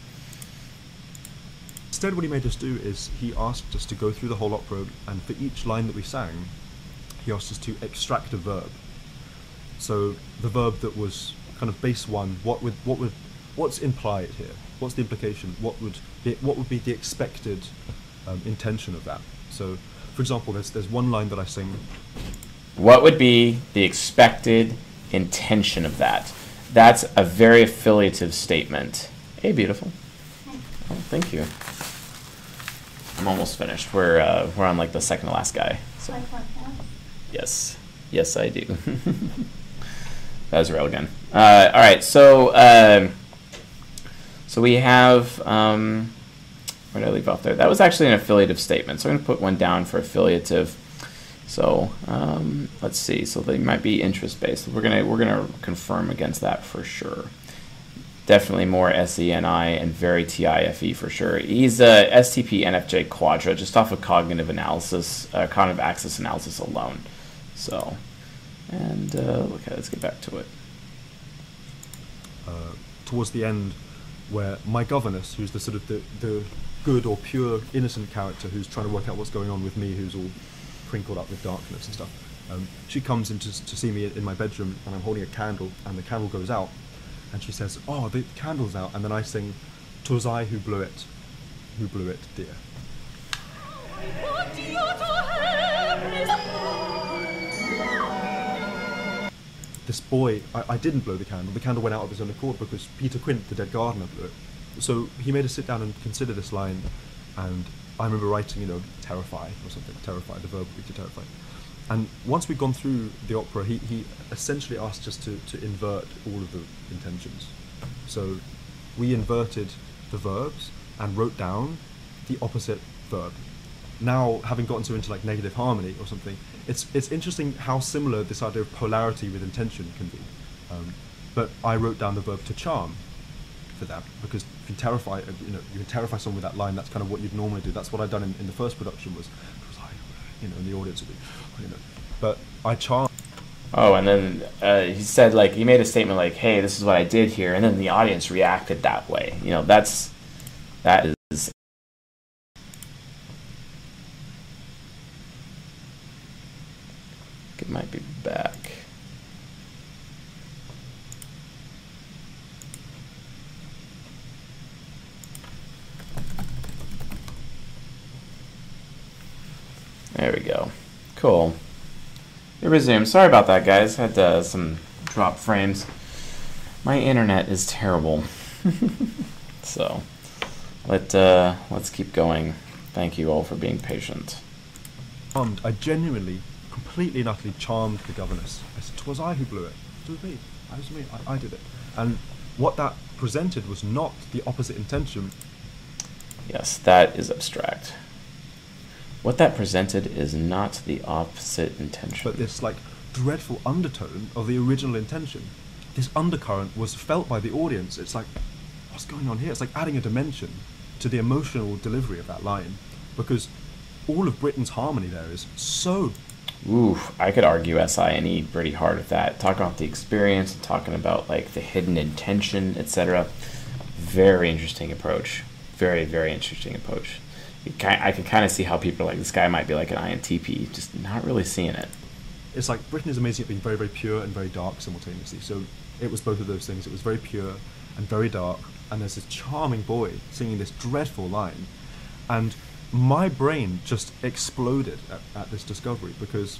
Instead, what he made us do is he asked us to go through the whole opera, and for each line that we sang, he asked us to extract a verb. So the verb that was kind of base one, what would what would what's implied here? What's the implication? What would be, what would be the expected um, intention of that? So, for example, there's there's one line that I sing. What would be the expected intention of that? That's a very affiliative statement. Hey, beautiful. Oh, thank you. I'm almost finished. We're uh, we're on like the second to last guy. So. Yes, yes, I do. that was real again. Uh, all right, so uh, so we have um, where did I leave off there? That was actually an affiliative statement. So I'm going to put one down for affiliative. So um, let's see. So they might be interest based. We're gonna we're gonna confirm against that for sure definitely more SENI and very TIFE for sure. He's a STP NFJ Quadra just off of cognitive analysis, uh, cognitive axis analysis alone. So, and uh, okay, let's get back to it. Uh, towards the end, where my governess, who's the sort of the, the good or pure innocent character who's trying to work out what's going on with me, who's all crinkled up with darkness and stuff. Um, she comes in to, to see me in my bedroom, and I'm holding a candle, and the candle goes out, and she says, "Oh, the candle's out," and then I sing, "'Twas I who blew it, who blew it, dear." This boy, I, I didn't blow the candle. The candle went out of his own accord because Peter Quint, the dead gardener, blew it. So he made us sit down and consider this line, and I remember writing, you know, terrify or something, terrify, the verb to terrify. And once we'd gone through the opera, he, he essentially asked us to, to invert all of the intentions. So we inverted the verbs and wrote down the opposite verb. Now, having gotten to into like negative harmony or something, it's it's interesting how similar this idea of polarity with intention can be. Um, but I wrote down the verb to charm for that because you terrify, you know, you can terrify someone with that line. That's kind of what you'd normally do. That's what I'd done in, in the first production was, was like, you know, and the audience would be, you know, but I charm. Oh, and then uh, he said like he made a statement like, "Hey, this is what I did here," and then the audience reacted that way. You know, that's that is. It might be back. There we go. Cool. It resumed. Sorry about that, guys. Had uh, some drop frames. My internet is terrible. so, Let uh, let's keep going. Thank you all for being patient. Charmed. I genuinely, completely and utterly charmed the governess. I said, "Twas I who blew it. It was me. It was me. I, I did it." And what that presented was not the opposite intention. Yes, that is abstract. What that presented is not the opposite intention. But this like dreadful undertone of the original intention. This undercurrent was felt by the audience. It's like, what's going on here? It's like adding a dimension to the emotional delivery of that line. Because all of Britten's harmony there is so Ooh, I could argue SINE pretty hard with that. Talking about the experience, talking about like the hidden intention, etc. Very interesting approach. Very, very interesting approach. I can kind of see how people are like, this guy might be like an INTP, just not really seeing it. It's like Britten is amazing at being very, very pure and very dark simultaneously. So it was both of those things. It was very pure and very dark, and there's this charming boy singing this dreadful line, and my brain just exploded at, at this discovery because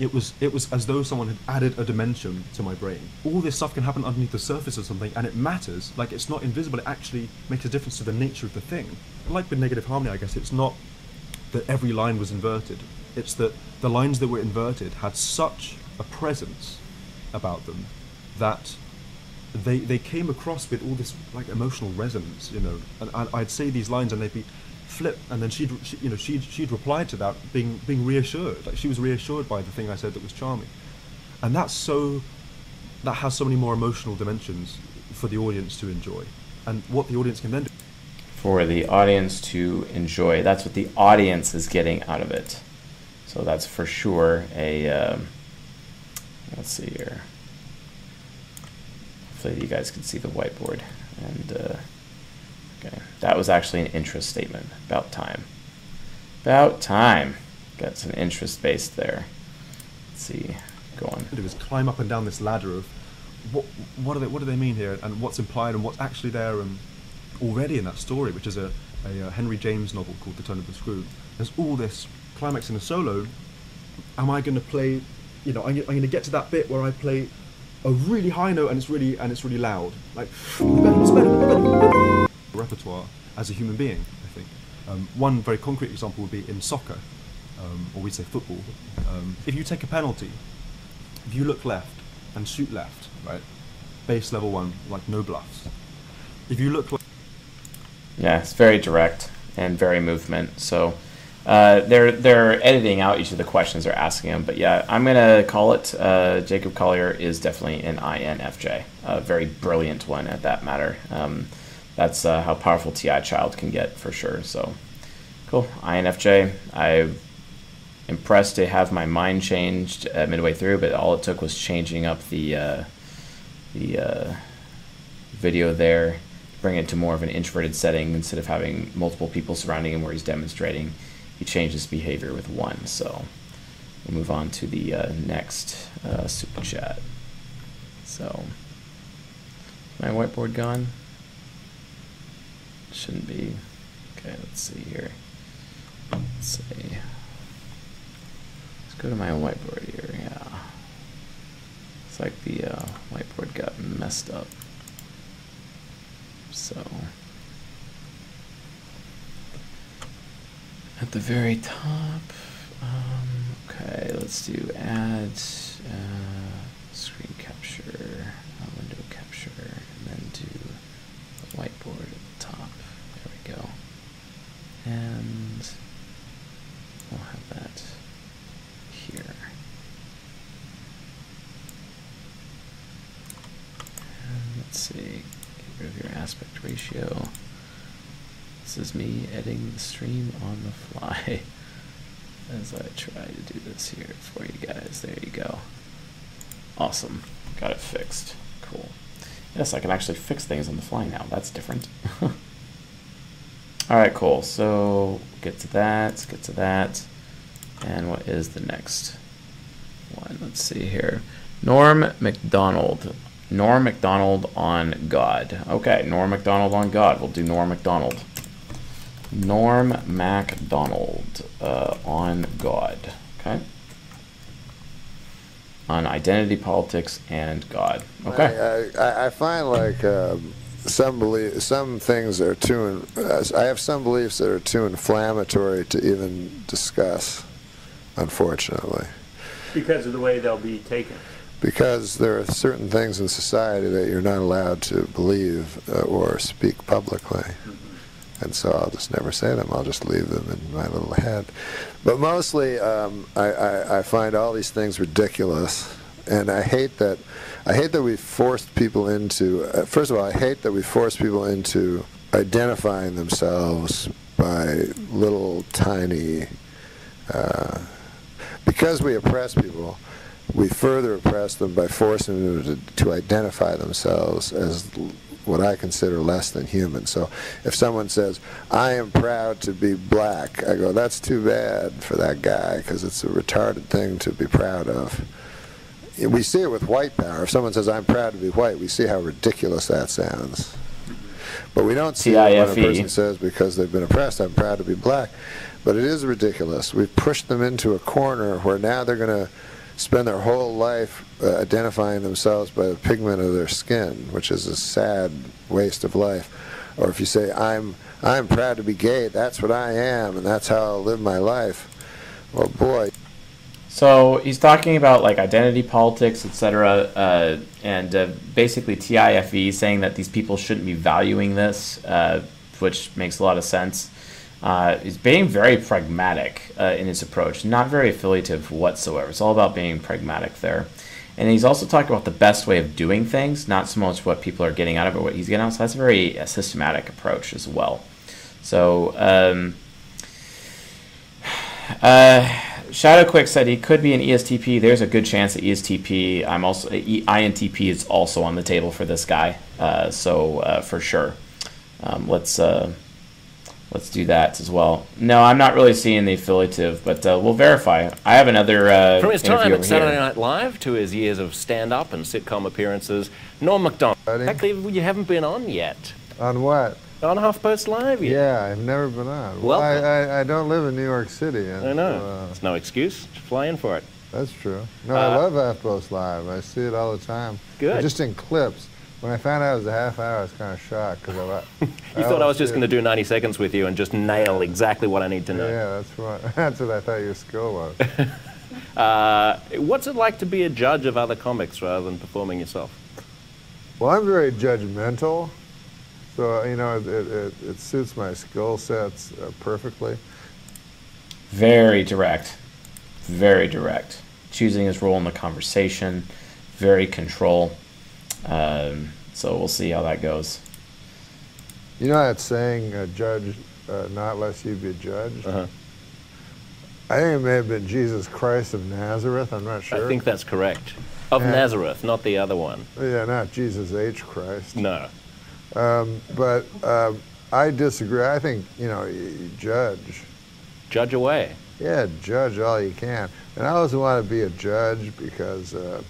it was it was as though someone had added a dimension to my brain. All this stuff can happen underneath the surface of something, and it matters. Like it's not invisible. It actually makes a difference to the nature of the thing. Like with negative harmony, I guess it's not that every line was inverted. It's that the lines that were inverted had such a presence about them that they they came across with all this like emotional resonance, you know. And, and I'd say these lines, and they'd be flip, and then she'd, she, you know, she'd, she'd replied to that being, being reassured. Like she was reassured by the thing I said that was charming. And that's so, that has so many more emotional dimensions for the audience to enjoy. And what the audience can then do. For the audience to enjoy. That's what the audience is getting out of it. So that's for sure a, um, let's see here. Hopefully you guys can see the whiteboard. And, uh, Okay, that was actually an interest statement. About time. About time. Got some interest based there. Let's see. Go on. Do is climb up and down this ladder of what what do they what do they mean here and what's implied and what's actually there and already in that story, which is a, a, a Henry James novel called The Turn of the Screw. There's all this climax in a solo. Am I going to play? You know, I'm, I'm going to get to that bit where I play a really high note and it's really and it's really loud, like repertoire as a human being, I think. Um, one very concrete example would be in soccer, um, or we'd say football. Um, if you take a penalty, if you look left and shoot left, right, base level one, like no bluffs. If you look. yeah, it's very direct and very movement. So. Uh, they're they're editing out each of the questions they're asking him, but yeah, I'm gonna call it. Uh, Jacob Collier is definitely an INFJ, a very brilliant one at that matter. Um, that's uh, how powerful TI Child can get for sure. So cool. INFJ. I'm impressed to have my mind changed uh, midway through, but all it took was changing up the uh, the uh, video there, bring it to more of an introverted setting instead of having multiple people surrounding him where he's demonstrating. He changed his behavior with one. So we'll move on to the uh, next uh, super chat. So my whiteboard gone? Shouldn't be. Okay, let's see here. Let's see. Let's go to my whiteboard here. Yeah. It's like the uh, whiteboard got messed up. So. At the very top, um, okay, let's do add uh, screen capture, uh, window capture, and then do whiteboard go. And we'll have that here. And let's see, get rid of your aspect ratio. This is me editing the stream on the fly as I try to do this here for you guys. There you go. Awesome. Got it fixed. Cool. Yes, I can actually fix things on the fly now. That's different. All right, cool. So get to that, get to that. And what is the next one? Let's see here. Norm Macdonald. Norm Macdonald on God. Okay, Norm Macdonald on God. We'll do Norm Macdonald. Norm Macdonald uh, on God. Okay. On identity politics and God. Okay. I, I, I find like um, some belief, some things are too. Uh, I have some beliefs that are too inflammatory to even discuss, unfortunately. Because of the way they'll be taken. Because there are certain things in society that you're not allowed to believe uh, or speak publicly. Mm-hmm. And so I'll just never say them. I'll just leave them in my little head. But mostly, um, I, I, I find all these things ridiculous, and I hate that I hate that we forced people into. Uh, first of all, I hate that we forced people into identifying themselves by little tiny. Uh, because we oppress people, we further oppress them by forcing them to, to identify themselves as what I consider less than human. So if someone says, I am proud to be black, I go, that's too bad for that guy because it's a retarded thing to be proud of we see it with white power. If someone says, I'm proud to be white, we see how ridiculous that sounds. But we don't see it when a person says, because they've been oppressed, I'm proud to be black. But it is ridiculous. We've pushed them into a corner where now they're going to spend their whole life uh, identifying themselves by the pigment of their skin, which is a sad waste of life. Or if you say, I'm, I'm proud to be gay, that's what I am, and that's how I'll live my life. Well, boy. So he's talking about like identity politics, etc., uh, and uh, basically TIFE saying that these people shouldn't be valuing this, uh, which makes a lot of sense. Uh, he's being very pragmatic uh, in his approach, not very affiliative whatsoever. It's all about being pragmatic there. And he's also talking about the best way of doing things, not so much what people are getting out of it, what he's getting out. So that's a very uh, systematic approach as well. So, um, Shadow Quick said he could be an ESTP. There's a good chance that ESTP. I'm also INTP is also on the table for this guy. Uh, so uh, for sure, um, let's uh, let's do that as well. No, I'm not really seeing the affiliative, but uh, we'll verify. I have another. Uh, From his time at Saturday here. Night Live to his years of stand-up and sitcom appearances, Norm Macdonald. Actually, you haven't been on yet. On what? on HuffPost Live yet? Yeah, I've never been on. Well, I, I, I, don't live in New York City. And, I know. Uh, it's no excuse. Just fly in for it. That's true. No, uh, I love HuffPost Live. I see it all the time. Good. Just in clips. When I found out it was a half hour, I was kind of shocked because I. thought you I thought I was just going to do 90 seconds with you and just nail exactly what I need to know. Yeah, that's right. that's what I thought your skill was. uh, what's it like to be a judge of other comics rather than performing yourself? Well, I'm very judgmental. So, you know, it, it, it suits my skill sets uh, perfectly. Very direct. Very direct. Choosing his role in the conversation. Very control. Um, so we'll see how that goes. You know that saying, uh, judge uh, not lest you be judged? Uh-huh. I think it may have been Jesus Christ of Nazareth. I'm not sure. I think that's correct. Of and, Nazareth, not the other one. Yeah, not Jesus H. Christ. No. Um, but um, I disagree. I think, you know, you judge. Judge away. Yeah, judge all you can. And I always want to be a judge because, uh, well,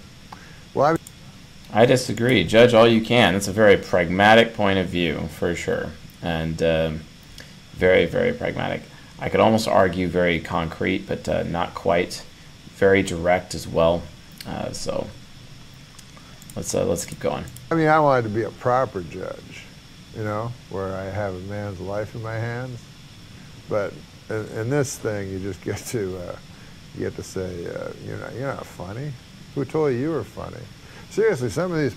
I, disagree. Judge all you can. It's a very pragmatic point of view, for sure. And um, very, very pragmatic. I could almost argue very concrete, but uh, not quite. Very direct as well. Uh, so let's uh, let's keep going. I mean, I wanted to be a proper judge, you know, where I have a man's life in my hands. But in, in this thing, you just get to uh, you get to say, uh, you're not you're not funny. Who told you you were funny? Seriously, some of these.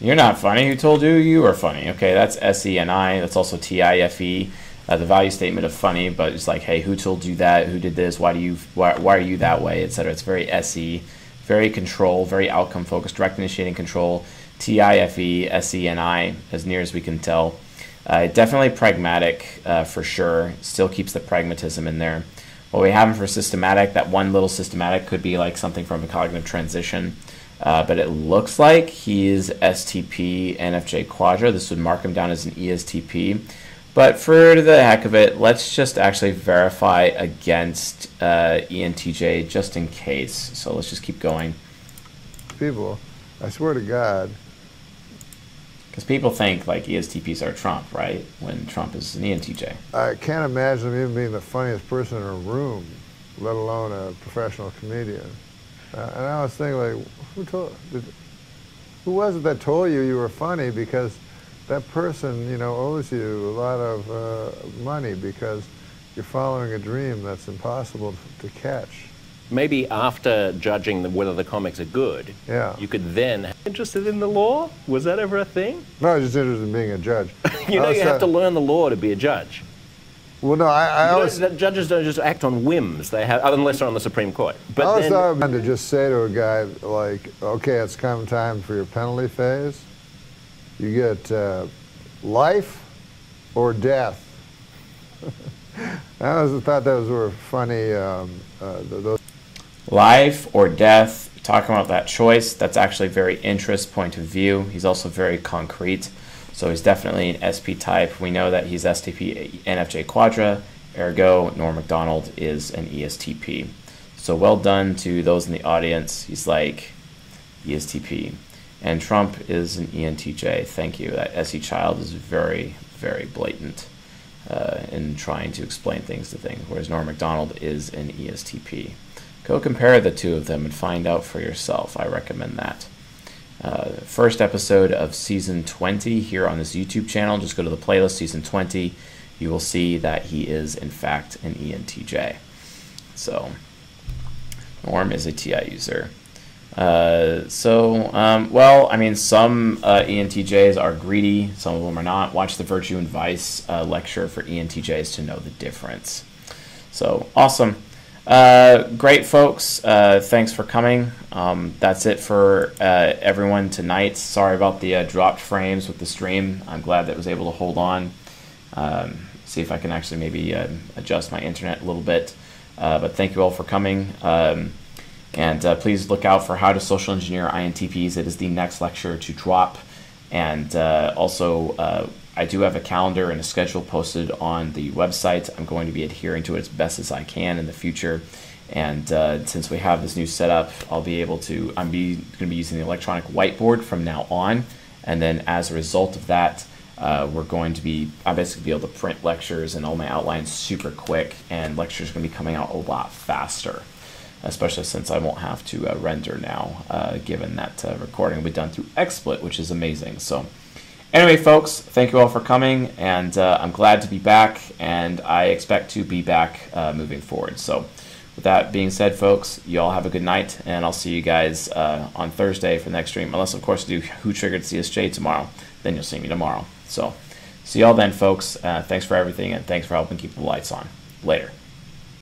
You're not funny. Who told you you were funny? Okay, that's S E N I. That's also T I F E. Uh, the value statement of funny, but it's like, hey, who told you that? Who did this? Why do you? Why, why are you that way? Etc. It's very SE, very control, very outcome focused, direct initiating control. T-I-F-E, S-E-N-I, as near as we can tell. Uh, definitely pragmatic uh, for sure. Still keeps the pragmatism in there. What we have for systematic, that one little systematic could be like something from a cognitive transition. Uh, but it looks like he's STP NFJ Quadra. This would mark him down as an ESTP. But for the heck of it, let's just actually verify against uh, ENTJ just in case. So let's just keep going. People, I swear to God, because people think like ESTPs are Trump, right? When Trump is an ENTJ. I can't imagine him even being the funniest person in a room, let alone a professional comedian. Uh, and I was thinking, like, who told? Did, who was it that told you you were funny? Because that person, you know, owes you a lot of uh, money because you're following a dream that's impossible to catch. Maybe after judging the, whether the comics are good, yeah. you could then interested in the law. Was that ever a thing? No, I was just interested in being a judge. you know, you have to learn the law to be a judge. Well, no, I, I always don't, judges don't just act on whims. They have, unless they're on the Supreme Court. But I always then, thought it to just say to a guy like, "Okay, it's come time for your penalty phase. You get uh, life or death." I always thought those were funny. Um, uh, those life or death. Talking about that choice, that's actually very interest point of view. He's also very concrete. So he's definitely an SP type. We know that he's STP NFJ Quadra, ergo Norm Macdonald is an ESTP. So well done to those in the audience. He's like ESTP. And Trump is an ENTJ. Thank you. That SE child is very, very blatant uh, in trying to explain things to things, whereas Norm Macdonald is an ESTP. Go compare the two of them and find out for yourself. I recommend that uh, first episode of season 20 here on this YouTube channel. Just go to the playlist, season 20. You will see that he is, in fact, an ENTJ. So, Norm is a TI user. Uh, so, um, well, I mean, some uh, ENTJs are greedy, some of them are not. Watch the Virtue and Vice uh, lecture for ENTJs to know the difference. So, awesome. Uh, great, folks. Uh, thanks for coming. Um, that's it for uh, everyone tonight. Sorry about the uh, dropped frames with the stream. I'm glad that was able to hold on. Um, see if I can actually maybe uh, adjust my internet a little bit. Uh, but thank you all for coming. Um, and please look out for how to social engineer INTPs. It is the next lecture to drop. And also, I do have a calendar and a schedule posted on the website. I'm going to be adhering to it as best as I can in the future. And uh, since we have this new setup, I'll be able to, I'm be, going to be using the electronic whiteboard from now on. And then as a result of that, uh, we're going to be, I'll basically be able to print lectures and all my outlines super quick, and lectures are going to be coming out a lot faster, especially since I won't have to uh, render now, uh, given that uh, recording will be done through XSplit, which is amazing. So Anyway, folks, thank you all for coming, and uh, I'm glad to be back, and I expect to be back uh, moving forward. So, with that being said, folks, you all have a good night, and I'll see you guys uh, on Thursday for the next stream. Unless, of course, I do Who Triggered CSJ tomorrow, then you'll see me tomorrow. So, see y'all then, folks. Uh, thanks for everything, and thanks for helping keep the lights on. Later.